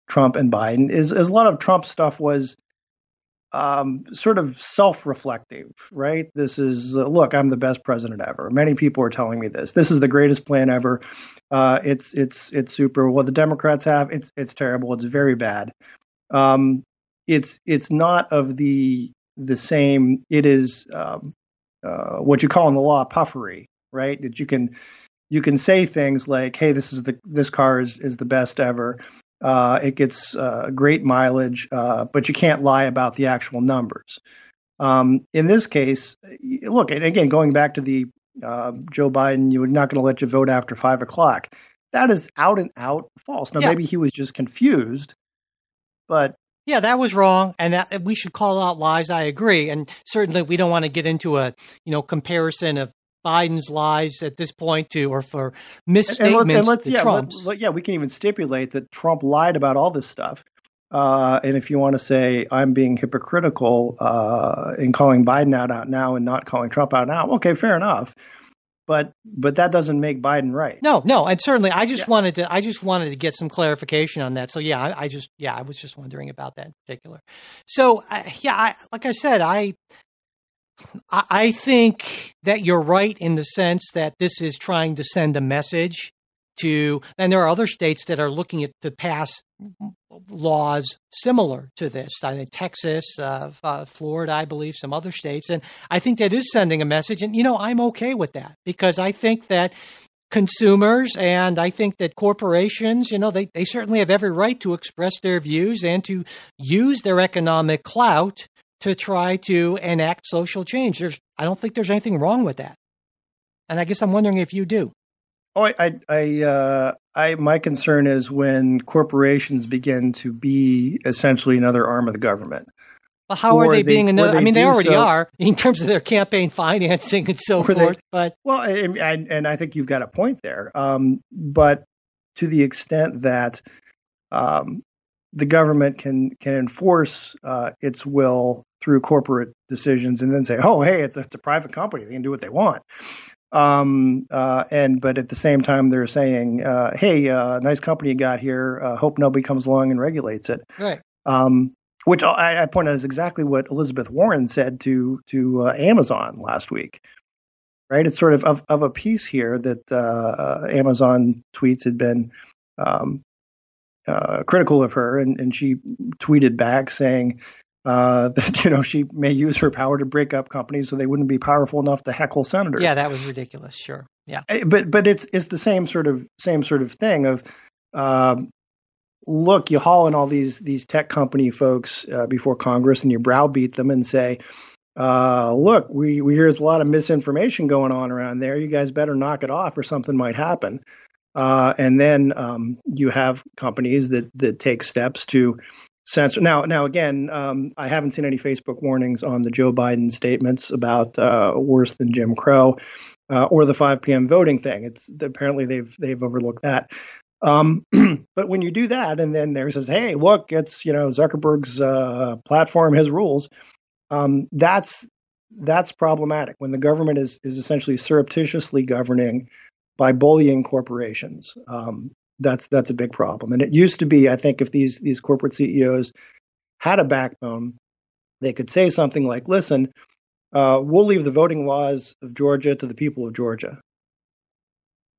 trump and biden is, is a lot of trump stuff was um, sort of self-reflective, right? This is uh, look, I'm the best president ever. Many people are telling me this. This is the greatest plan ever. Uh, it's it's it's super. What the Democrats have, it's it's terrible. It's very bad. Um, it's it's not of the the same. It is um, uh, what you call in the law puffery, right? That you can you can say things like, "Hey, this is the this car is is the best ever." Uh, it gets uh, great mileage, uh, but you can't lie about the actual numbers. Um, in this case, look, and again, going back to the uh, Joe Biden, you were not going to let you vote after five o'clock. That is out and out false. Now, Yeah. maybe he was just confused, but Yeah, that was wrong, and that, we should call out lies. I agree, and certainly we don't want to get into a you know comparison of Biden's lies at this point to or for and, misstatements let's, and let's yeah, Trump's. let- yeah, we can even stipulate that Trump lied about all this stuff. Uh, and if you want to say I'm being hypocritical uh, in calling Biden out out now and not calling Trump out now, okay, fair enough. But but that doesn't make Biden right. No, no, and certainly I just yeah. wanted to I just wanted to get some clarification on that. So yeah, I, I just yeah I was just wondering about that in particular. So uh, yeah, I, like I said, I I think that you're right in the sense that this is trying to send a message to, and there are other states that are looking at to pass laws similar to this. I think Texas, uh, uh, Florida, I believe, some other states, and I think that is sending a message. And you know, I'm okay with that because I think that consumers and I think that corporations, you know, they, they certainly have every right to express their views and to use their economic clout to try to enact social change. There's, I don't think there's anything wrong with that. And I guess I'm wondering if you do. Oh, I, I, I, uh, I, my concern is when corporations begin to be essentially another arm of the government. Well, how are they, they being another? I mean, they already so, are in terms of their campaign financing and so forth. They, but well, and, and, and I think you've got a point there. Um, but to the extent that um, the government can can enforce uh, its will through corporate decisions, and then say, "Oh, hey, it's a, it's a private company; they can do what they want." Um, uh, and but at the same time, they're saying, uh, "Hey, uh, nice company you got here. Uh, hope nobody comes along and regulates it." Right. Um, which I, I point out is exactly what Elizabeth Warren said to to uh, Amazon last week. Right. It's sort of of, of a piece here that uh, Amazon tweets had been um, critical of her, and, and she tweeted back saying, uh, that you know she may use her power to break up companies so they wouldn't be powerful enough to heckle senators. Yeah, that was ridiculous. Sure. Yeah. Eh, but but it's it's the same sort of same sort of thing of. Um, look, you haul in all these these tech company folks uh, before Congress, and you browbeat them and say, uh, "Look, we we hear there's a lot of misinformation going on around there. You guys better knock it off, or something might happen." Uh, and then um, you have companies that that take steps to censor. Now, now again, um, I haven't seen any Facebook warnings on the Joe Biden statements about uh, worse than Jim Crow uh, or the 5 p.m. voting thing. It's apparently they've they've overlooked that. Um, but when you do that, and then there says, "Hey, look, it's you know Zuckerberg's uh, platform, his rules," um, that's that's problematic when the government is is essentially surreptitiously governing by bullying corporations. Um, that's that's a big problem. And it used to be, I think, if these these corporate CEOs had a backbone, they could say something like, "Listen, uh, we'll leave the voting laws of Georgia to the people of Georgia."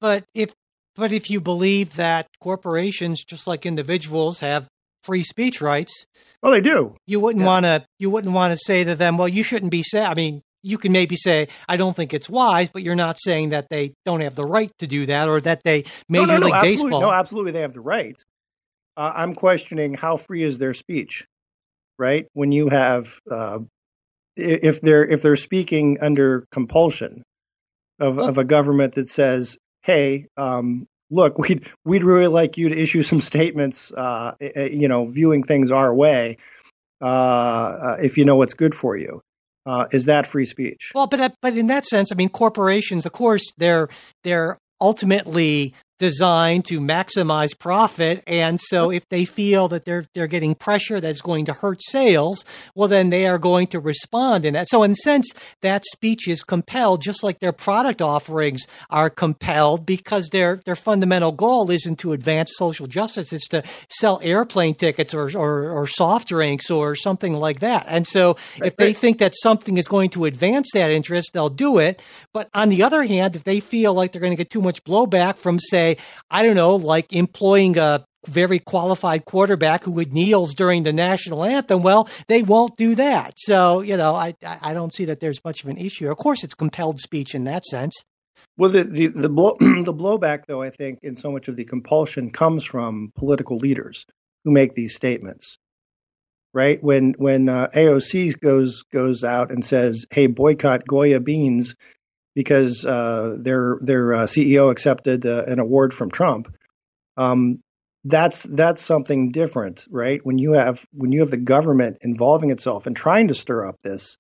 But if but if you believe that corporations, just like individuals, have free speech rights, well, they do. You wouldn't yeah. want to. You wouldn't want to say to them, "Well, you shouldn't be say." I mean, you can maybe say, I don't think it's wise, but you're not saying that they don't have the right to do that or that they Major no, no, League no, Baseball. No, absolutely, they have the right. Uh, I'm questioning how free is their speech, right? When you have, uh, if they're if they're speaking under compulsion of well, of a government that says, "Hey, um, look, we'd we'd really like you to issue some statements, uh, you know, viewing things our way, uh, uh, if you know what's good for you." Uh, is that free speech? Well, but but in that sense, I mean, corporations, of course, they're they're ultimately designed to maximize profit. And so if they feel that they're they're getting pressure that's going to hurt sales, well then they are going to respond in that. So in a sense, that speech is compelled, just like their product offerings are compelled because their their fundamental goal isn't to advance social justice, it's to sell airplane tickets or or, or soft drinks or something like that. And so right, if they right. think that something is going to advance that interest, they'll do it. But on the other hand, if they feel like they're going to get too much blowback from say say, I don't know, like employing a very qualified quarterback who would kneels during the national anthem. Well, they won't do that. So, you know, I, I don't see that there's much of an issue. Of course, it's compelled speech in that sense. Well, the the the, blow, the blowback, though, I think, in so much of the compulsion comes from political leaders who make these statements. Right when when uh, AOC goes goes out and says, "Hey, boycott Goya beans," because uh, their their uh, CEO accepted uh, an award from Trump. Um, that's that's something different, right? When you have when you have the government involving itself and trying to stir up this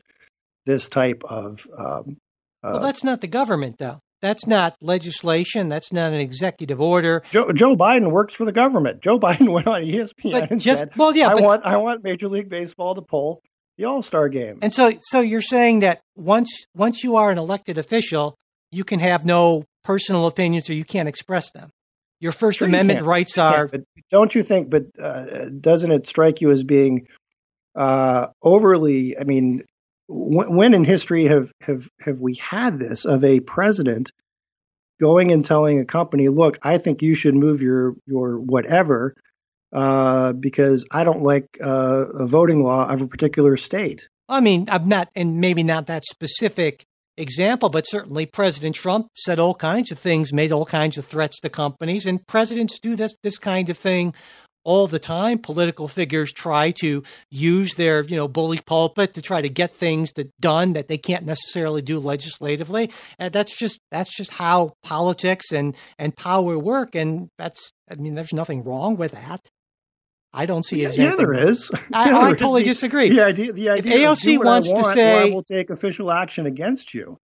this type of um, well, that's not the government, though. That's not legislation. That's not an executive order. Joe, Joe Biden works for the government. Joe Biden went on ESPN But and just- said, well, yeah, I but- want I want Major League Baseball to pull the All Star game." And so, so you're saying that once once you are an elected official, you can have no personal opinions or you can't express them. Your First Sure Amendment can. rights are but don't you think? But uh, doesn't it strike you as being uh, overly? I mean, w- when in history have have have we had this of a president going and telling a company, "Look, I think you should move your your whatever." Uh, because I don't like uh, a voting law of a particular state. I mean, I'm not, and maybe not that specific example, but certainly President Trump said all kinds of things, made all kinds of threats to companies, and presidents do this this kind of thing all the time. Political figures try to use their, you know, bully pulpit to try to get things that done that they can't necessarily do legislatively. And that's just that's just how politics and and power work. And that's, I mean, there's nothing wrong with that. I don't see it as yeah, anything there is. I- Yeah, I totally The- disagree. The idea, the idea of AOC do what I wants to want, or I will take official action against you.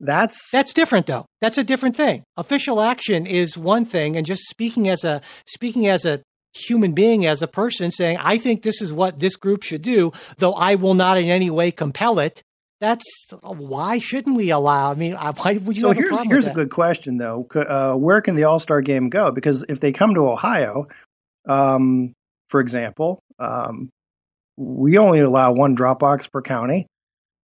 That's That's different though. That's a different thing. Official action is one thing and just speaking as a speaking as a human being as a person saying I think this is what this group should do though I will not in any way compel it. That's why shouldn't we allow? I mean, why would you so have a here's problem here's a good question though. Uh, where can the All Star game go? Because if they come to Ohio, um, for example, um, we only allow one Dropbox per county.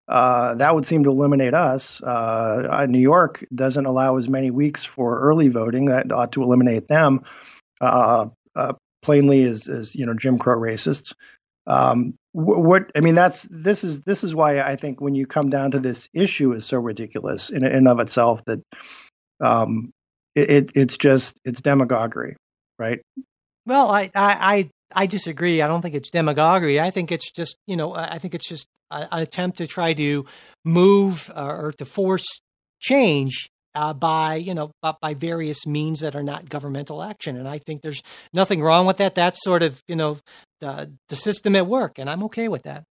Uh, that would seem to eliminate us. Uh, New York doesn't allow as many weeks for early voting. That ought to eliminate them. Uh, uh, plainly, as, as you know, Jim Crow racists. Um, wh- what I mean, that's this is this is why I think when you come down to this issue is so ridiculous in and of itself that um, it it's just it's demagoguery, right? Well, I, I, I, I disagree. I don't think it's demagoguery. I think it's just, you know, I think it's just an attempt to try to move uh, or to force change uh, by, you know, by, by various means that are not governmental action. And I think there's nothing wrong with that. That's sort of, you know, the the system at work, and I'm okay with that.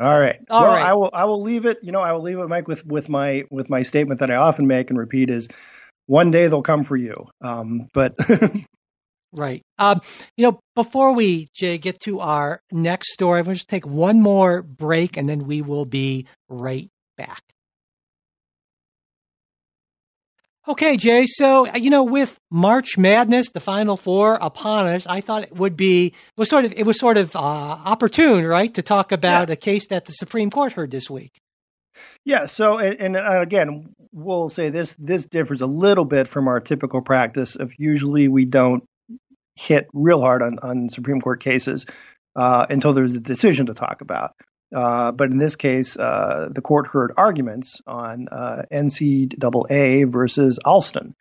All right. All well, right. I will. I will leave it. You know, I will leave it, Mike, with with my with my statement that I often make and repeat is, one day they'll come for you. Um, but Right. Um, you know, before we, Jay, get to our next story, I'm going to just take one more break and then we will be right back. Okay, Jay. So, uh, you know, with March Madness, the Final Four upon us, I thought it would be it was sort of it was sort of uh, opportune, right, to talk about a case that the Supreme Court heard this week. yeah. So, and, and uh, again, we'll say this this differs a little bit from our typical practice of usually we don't hit real hard on on Supreme Court cases uh, until there's a decision to talk about. Uh, but in this case, uh, the court heard arguments on uh, NCAA versus Alston,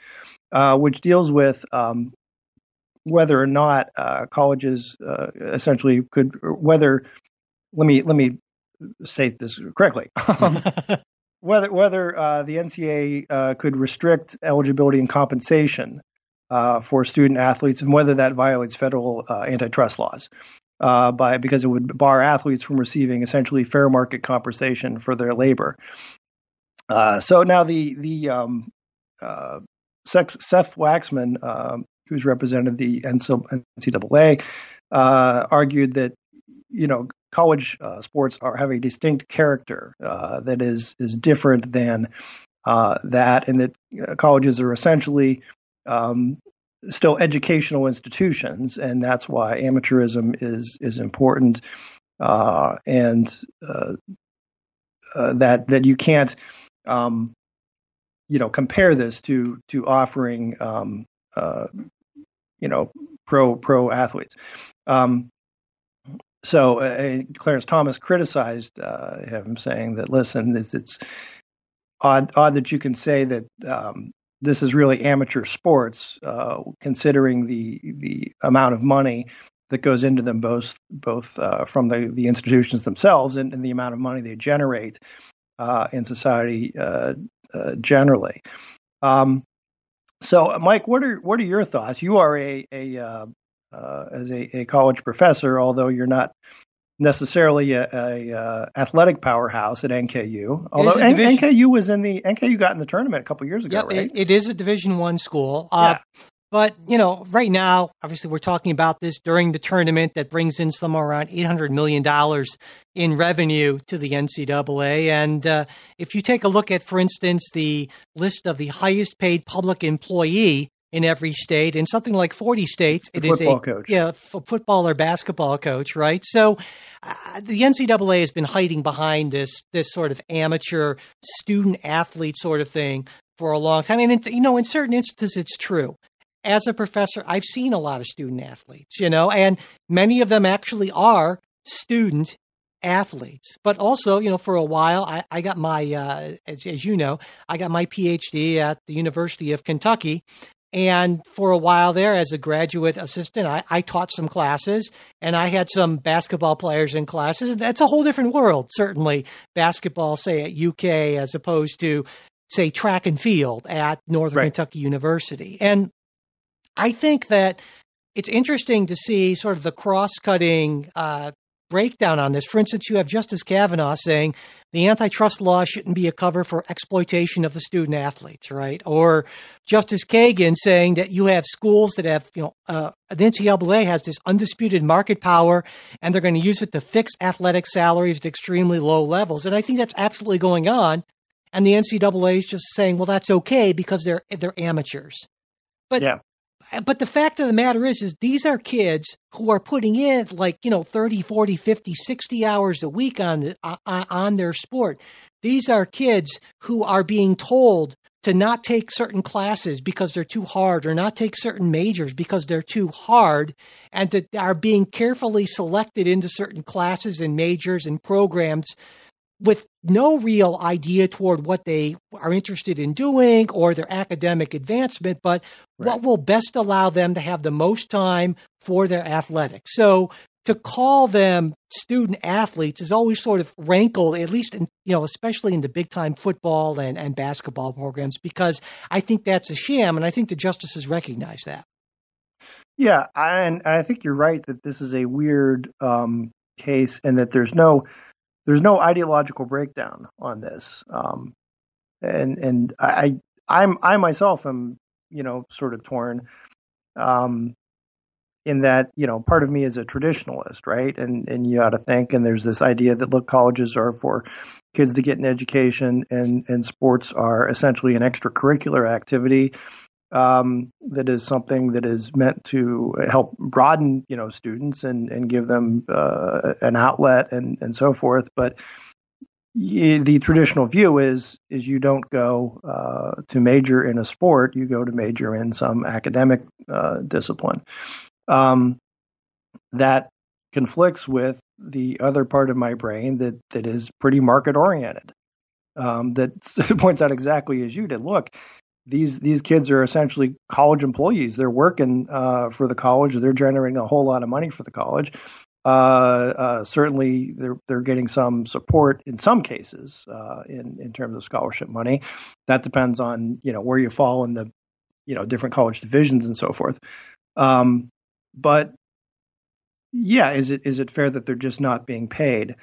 uh, which deals with um, whether or not uh, colleges uh, essentially could whether let me let me say this correctly um, whether whether uh, the NCAA uh, could restrict eligibility and compensation uh, for student athletes and whether that violates federal uh, antitrust laws uh, by because it would bar athletes from receiving essentially fair market compensation for their labor. Uh, so now the the um, uh, Seth Waxman, um, who's represented the NCAA, uh, argued that you know college uh, sports are have a distinct character uh, that is is different than uh, that, and that colleges are essentially um, still educational institutions, and that's why amateurism is is important, uh, and uh, uh, that that you can't, um, you know, compare this to to offering, um, uh, you know, pro pro athletes. Um, so uh, Clarence Thomas criticized uh, him, saying that listen, it's, it's odd odd that you can say that um, this is really amateur sports, uh, considering the the amount of money that goes into them, both both uh, from the the institutions themselves and, and the amount of money they generate uh, in society uh, uh, generally. Um, so, Mike, what are what are your thoughts? You are a a uh, uh, as a, a college professor, although you're not necessarily a, a uh, athletic powerhouse at NKU. Although a N- division- NKU was in the NKU got in the tournament a couple years ago, Yep, right? it, it is a Division One school. Uh, But you know, right now, obviously, we're talking about this during the tournament that brings in somewhere around eight hundred million dollars in revenue to the NCAA. And uh, if you take a look at, for instance, the list of the highest paid public employee in every state, in something like forty states, The it is football a coach. yeah, football or basketball coach, right? So uh, the NCAA has been hiding behind this this sort of amateur student athlete sort of thing for a long time. And it, you know, in certain instances, it's true. As a professor, I've seen a lot of student athletes, you know, and many of them actually are student athletes. But also, you know, for a while, I, I got my, uh, as, as you know, I got my PhD at the University of Kentucky. And for a while there, as a graduate assistant, I, I taught some classes and I had some basketball players in classes. And that's a whole different world, certainly. Basketball, say, at UK, as opposed to, say, track and field at Northern Right. Kentucky University. And I think that it's interesting to see sort of the cross cutting uh, breakdown on this. For instance, you have Justice Kavanaugh saying the antitrust law shouldn't be a cover for exploitation of the student athletes, right? Or Justice Kagan saying that you have schools that have, you know, uh, the NCAA has this undisputed market power and they're going to use it to fix athletic salaries at extremely low levels. And I think that's absolutely going on. And the NCAA is just saying, well, that's okay because they're they're amateurs. But Yeah. But the fact of the matter is is these are kids who are putting in like you know 30 40 50 60 hours a week on the uh, uh, on their sport. These are kids who are being told to not take certain classes because they're too hard or not take certain majors because they're too hard and that are being carefully selected into certain classes and majors and programs with no real idea toward what they are interested in doing or their academic advancement, but what will best allow them to have the most time for their athletics. So to call them student athletes is always sort of rankled, at least in, you know, especially in the big time football and, and basketball programs, because I think that's a sham. And I think the justices recognize that. Yeah, I- and I think you're right that this is a weird um, case, and that there's no there's no ideological breakdown on this. Um, and and I I'm I myself am you know sort of torn. Um, in that you know part of me is a traditionalist, right? And and you ought to think, and there's this idea that look, colleges are for kids to get an education, and and sports are essentially an extracurricular activity um, that is something that is meant to help broaden, you know, students and and give them uh, an outlet and and so forth. But the traditional view is is you don't go uh, to major in a sport, you go to major in some academic uh, discipline. Um, that conflicts with the other part of my brain that that is pretty market oriented. Um, that points out exactly as you did. Look, these these kids are essentially college employees. They're working uh, for the college. They're generating a whole lot of money for the college. Uh, uh, certainly, they're they're getting some support in some cases uh, in in terms of scholarship money. That depends on you know where you fall in the you know different college divisions and so forth. Um, but yeah, is it is it fair that they're just not being paid?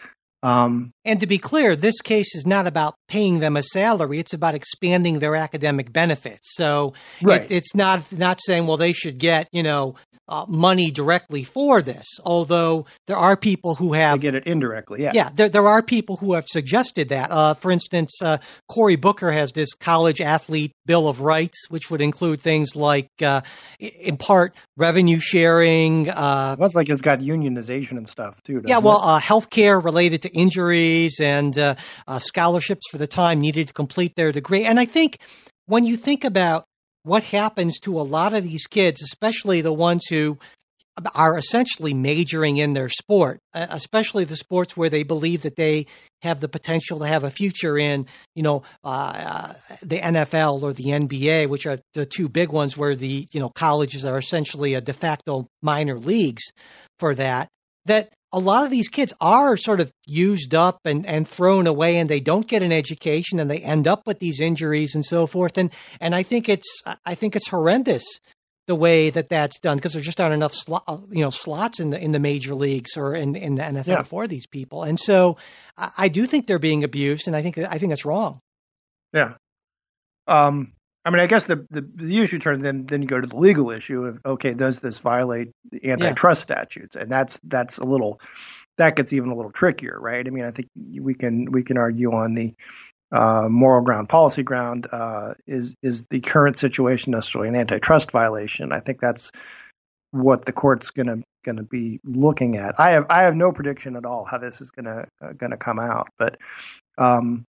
Um, And to be clear, this case is not about paying them a salary; it's about expanding their academic benefits. So Right. it, it's not not saying, well, they should get you know uh, money directly for this. Although there are people who have get it indirectly. Yeah. yeah, there, there are people who have suggested that. Uh, for instance, uh, Cory Booker has this college athlete bill of rights, which would include things like, uh, in part, revenue sharing. Uh, That's like it's got unionization and stuff too. yeah, well, it? uh, health care related to injuries and uh, uh, scholarships for the time needed to complete their degree. And I think when you think about what happens to a lot of these kids, especially the ones who are essentially majoring in their sport, especially the sports where they believe that they have the potential to have a future in, you know, uh, uh, the NFL or the NBA, which are the two big ones where the, you know, colleges are essentially a de facto minor leagues for that, that a lot of these kids are sort of used up and, and thrown away and they don't get an education and they end up with these injuries and so forth. And, and I think it's, I think it's horrendous the way that that's done because there just aren't enough slot, you know slots in the in the major leagues or in in the NFL Yeah. for these people. And so I, I do think they're being abused, and I think I think that's wrong. Yeah. Um, I mean, I guess the, the, the issue turns then then you go to the legal issue of okay, does this violate the antitrust statutes? And that's that's a little that gets even a little trickier, right? I mean, I think we can we can argue on the uh, moral ground, policy ground. Uh, is is the current situation necessarily an antitrust violation? I think that's what the court's gonna gonna be looking at. I have I have no prediction at all how this is gonna uh, gonna come out, but um,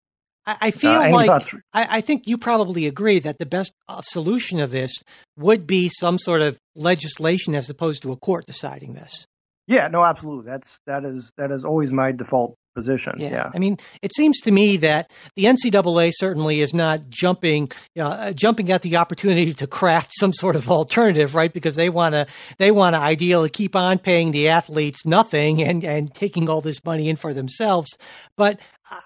I, I feel uh, like? I, I think you probably agree that the best uh, solution of this would be some sort of legislation as opposed to a court deciding this. Yeah, no, absolutely. That's that is that is always my default position. Yeah. I mean, it seems to me that the NCAA certainly is not jumping, uh, jumping at the opportunity to craft some sort of alternative, right? Because they want to, they want to ideally keep on paying the athletes nothing and and taking all this money in for themselves. But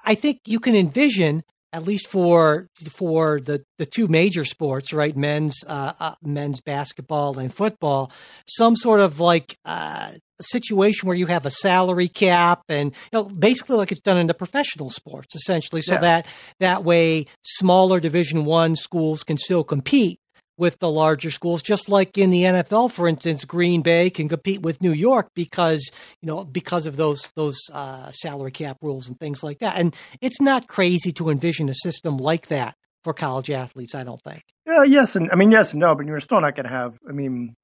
I think you can envision. At least for for the, the two major sports, right, men's uh, uh, men's basketball and football, some sort of like uh, a situation where you have a salary cap and you know basically like it's done in the professional sports essentially so Yeah. that that way smaller division 1 schools can still compete with the larger schools just like in the NFL for instance Green Bay can compete with New York because you know because of those those uh, salary cap rules and things like that and it's not crazy to envision a system like that for college athletes I don't think Yeah, yes, and I mean yes and no, but you're still not going to have. I mean,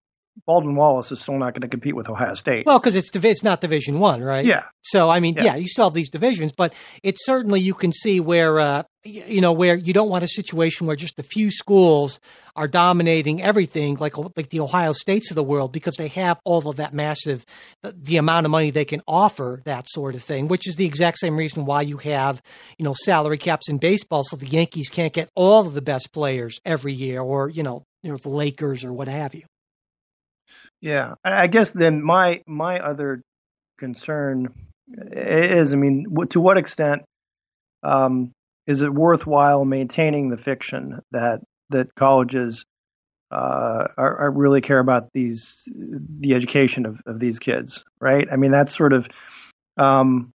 Baldwin Wallace is still not going to compete with Ohio State. well because it's it's not division 1 right yeah, So I mean, yeah. Yeah. you still have these divisions, but it's certainly you can see where uh, you know where you don't want a situation where just a few schools are dominating everything, like like the Ohio States of the world, because they have all of that massive the, the amount of money they can offer that sort of thing, which is the exact same reason why you have you know salary caps in baseball, so the Yankees can't get all of the best players every year, or you know you know the Lakers or what have you. Yeah. I guess then my my other concern is, I mean, to what extent um, is it worthwhile maintaining the fiction that that colleges uh, are, are really care about these the education of, of these kids, right? I mean, that's sort of, um,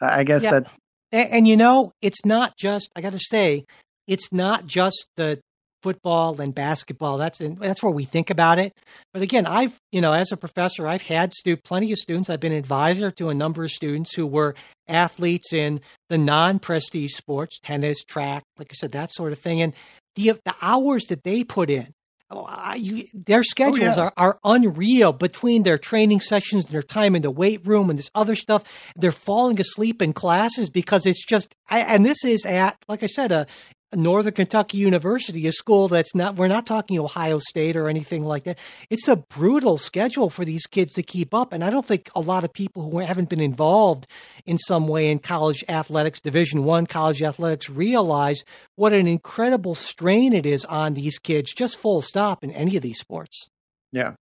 I I guess Yeah. that And, and you know, it's not just, I got to say, it's not just the football and basketball. That's that's where we think about it. But again, I've you know, as a professor, I've had stu- plenty of students. I've been advisor to a number of students who were athletes in the non-prestige sports, tennis, track, like I said, that sort of thing. And the the hours that they put in. oh, I- you- Their oh, schedules yeah. are, are unreal between their training sessions and their time in the weight room and this other stuff. They're falling asleep in classes because it's just, I, and this is at, like I said, a, Northern Kentucky University, a school that's not, we're not talking Ohio State or anything like that. It's a brutal schedule for these kids to keep up. And I don't think a lot of people who haven't been involved in some way in college athletics, Division One college athletics, realize what an incredible strain it is on these kids, just full stop in any of these sports. yeah.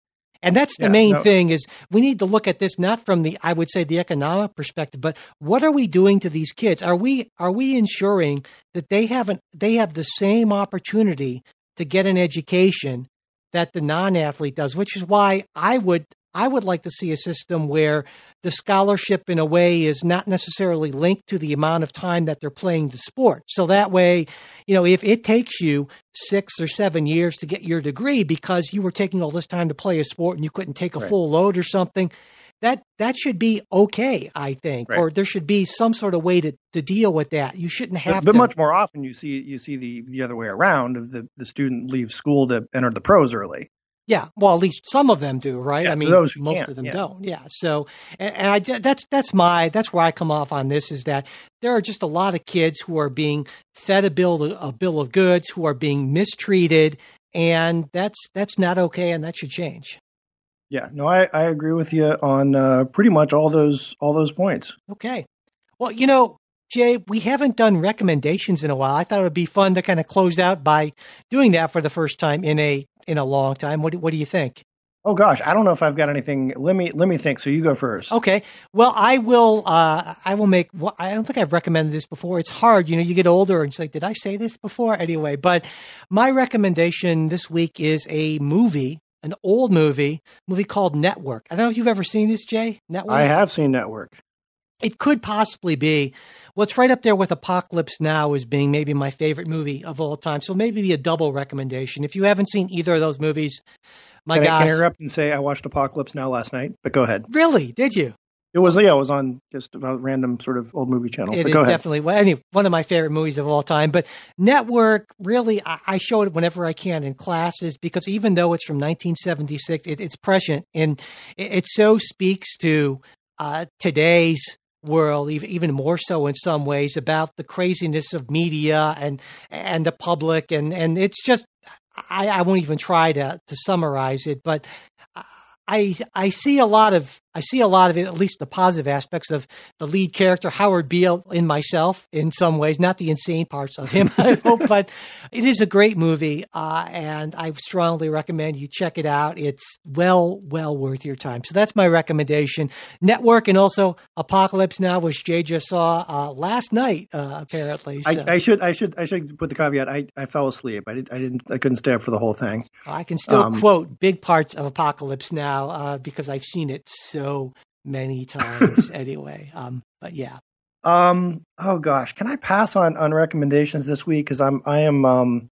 And that's the Yeah, main no. thing is we need to look at this not from the I would say the economic perspective, but what are we doing to these kids? Are we are we ensuring that they haven't they have the same opportunity to get an education that the non-athlete does, which is why I would I would like to see a system where the scholarship in a way is not necessarily linked to the amount of time that they're playing the sport. So that way, you know, if it takes you six or seven years to get your degree because you were taking all this time to play a sport and you couldn't take a Right. full load or something, that that should be okay, I think. Right. Or there should be some sort of way to, to deal with that. You shouldn't have But, but to much more often, you see you see the the other way around of the the student leaves school to enter the pros early. Yeah, well, at least some of them do, right? Yeah, I mean, most of them yeah. don't. Yeah. So, and, and I that's that's my that's where I come off on this is that there are just a lot of kids who are being fed a bill a bill of goods, who are being mistreated, and that's that's not okay, and that should change. Yeah, no, I, I agree with you on uh, pretty much all those all those points. Okay. Well, you know, Jay, we haven't done recommendations in a while. I thought it would be fun to kind of close out by doing that for the first time in a in a long time. What do, what do you think? Oh gosh, I don't know if I've got anything. Let me let me think. So you go first. Okay. Well, I will. Uh, I will make. Well, I don't think I've recommended this before. It's hard, you know. You get older, and it's like, did I say this before? Anyway, but my recommendation this week is a movie, an old movie, movie called Network. I don't know if you've ever seen this, Jay. Network. I have seen Network. It could possibly be. What's right up there with Apocalypse Now as being maybe my favorite movie of all time. So maybe be a double recommendation. If you haven't seen either of those movies, my can I, can I interrupt and say I watched Apocalypse Now last night? But go ahead. really? Did you? It was yeah, it was on just a random sort of old movie channel. It but is go ahead. definitely well, any, one of my favorite movies of all time. But Network, really, I, I show it whenever I can in classes because even though it's from 1976, it, it's prescient and it, it so speaks to uh, today's world, even even more so in some ways, about the craziness of media and and the public, and and it's just I, I won't even try to to summarize it, but. I I see a lot of I see a lot of it, at least the positive aspects of the lead character Howard Beale in myself in some ways, not the insane parts of him, I hope, but it is a great movie, uh, and I strongly recommend you check it out. It's well well worth your time. So that's my recommendation. Network and also Apocalypse Now, which Jay just saw uh, last night, uh, apparently. So I, I should I should I should put the caveat. I, I fell asleep. I did I didn't I couldn't stay up for the whole thing. I can still um, quote big parts of Apocalypse Now uh, because I've seen it so many times anyway. Um, but yeah. Um. Oh gosh, can I pass on on recommendations this week? Because I'm I am um.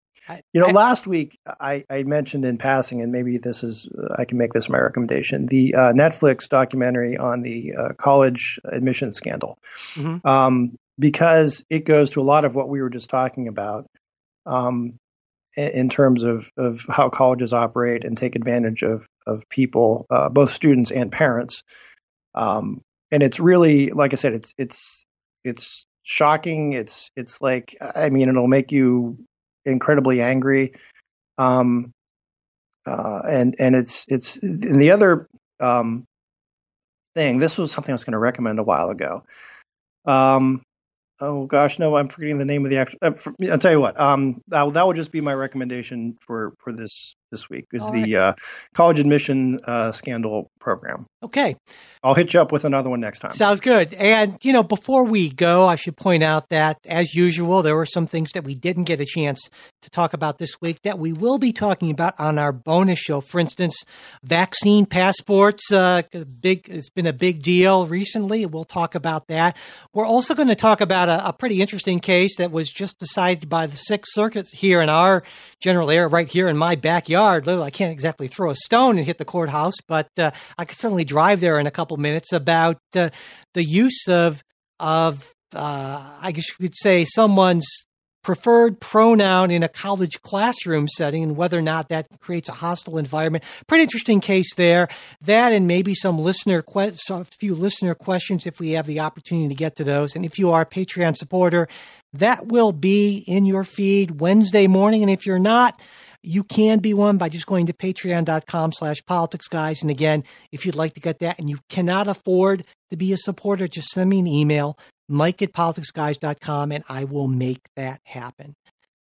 You know, I- last week I, I mentioned in passing, and maybe this is I can make this my recommendation. The uh, Netflix documentary on the uh, college admission scandal, Mhm. um, because it goes to a lot of what we were just talking about, um, in, terms of of how colleges operate and take advantage of of people, uh, both students and parents. Um, and it's really, like I said, it's it's it's shocking. It's it's like I mean, it'll make you incredibly angry. Um, uh, and and it's it's and the other um, thing. This was something I was going to recommend a while ago. Um, oh gosh, no, I'm forgetting the name of the actual. Uh, I'll tell you what. Um, that, that would just be my recommendation for for this this week is All the uh, college admission uh, scandal program. Okay. I'll hit you up with another one next time. Sounds good. And, you know, before we go, I should point out that, as usual, there were some things that we didn't get a chance to talk about this week that we will be talking about on our bonus show. For instance, vaccine passports. Uh, big, it's been a big deal recently. We'll talk about that. We're also going to talk about a, a pretty interesting case that was just decided by the Sixth Circuit here in our general area, right here in my backyard. Literally, I can't exactly throw a stone and hit the courthouse, but uh, I could certainly drive there in a couple minutes about uh, the use of of uh, I guess you could say someone's preferred pronoun in a college classroom setting and whether or not that creates a hostile environment. Pretty interesting case there. That and maybe some listener que- a few listener questions if we have the opportunity to get to those. And if you are a Patreon supporter, that will be in your feed Wednesday morning. And if you're not, you can be one by just going to patreon.com slash politics guys. And again, if you'd like to get that and you cannot afford to be a supporter, just send me an email, mike at politicsguys.com, and I will make that happen.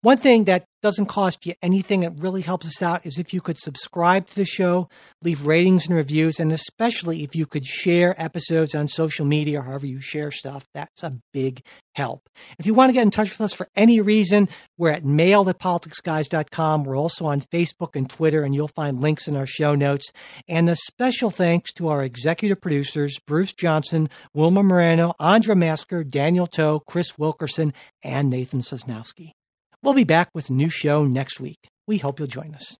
One thing that doesn't cost you anything that really helps us out is if you could subscribe to the show, leave ratings and reviews, and especially if you could share episodes on social media or however you share stuff. That's a big help. If you want to get in touch with us for any reason, we're at mail at politicsguys.com. We're also on Facebook and Twitter, and you'll find links in our show notes. And a special thanks to our executive producers, Bruce Johnson, Wilma Moreno, Andra Masker, Daniel Toe, Chris Wilkerson, and Nathan Sosnowski. We'll be back with a new show next week. We hope you'll join us.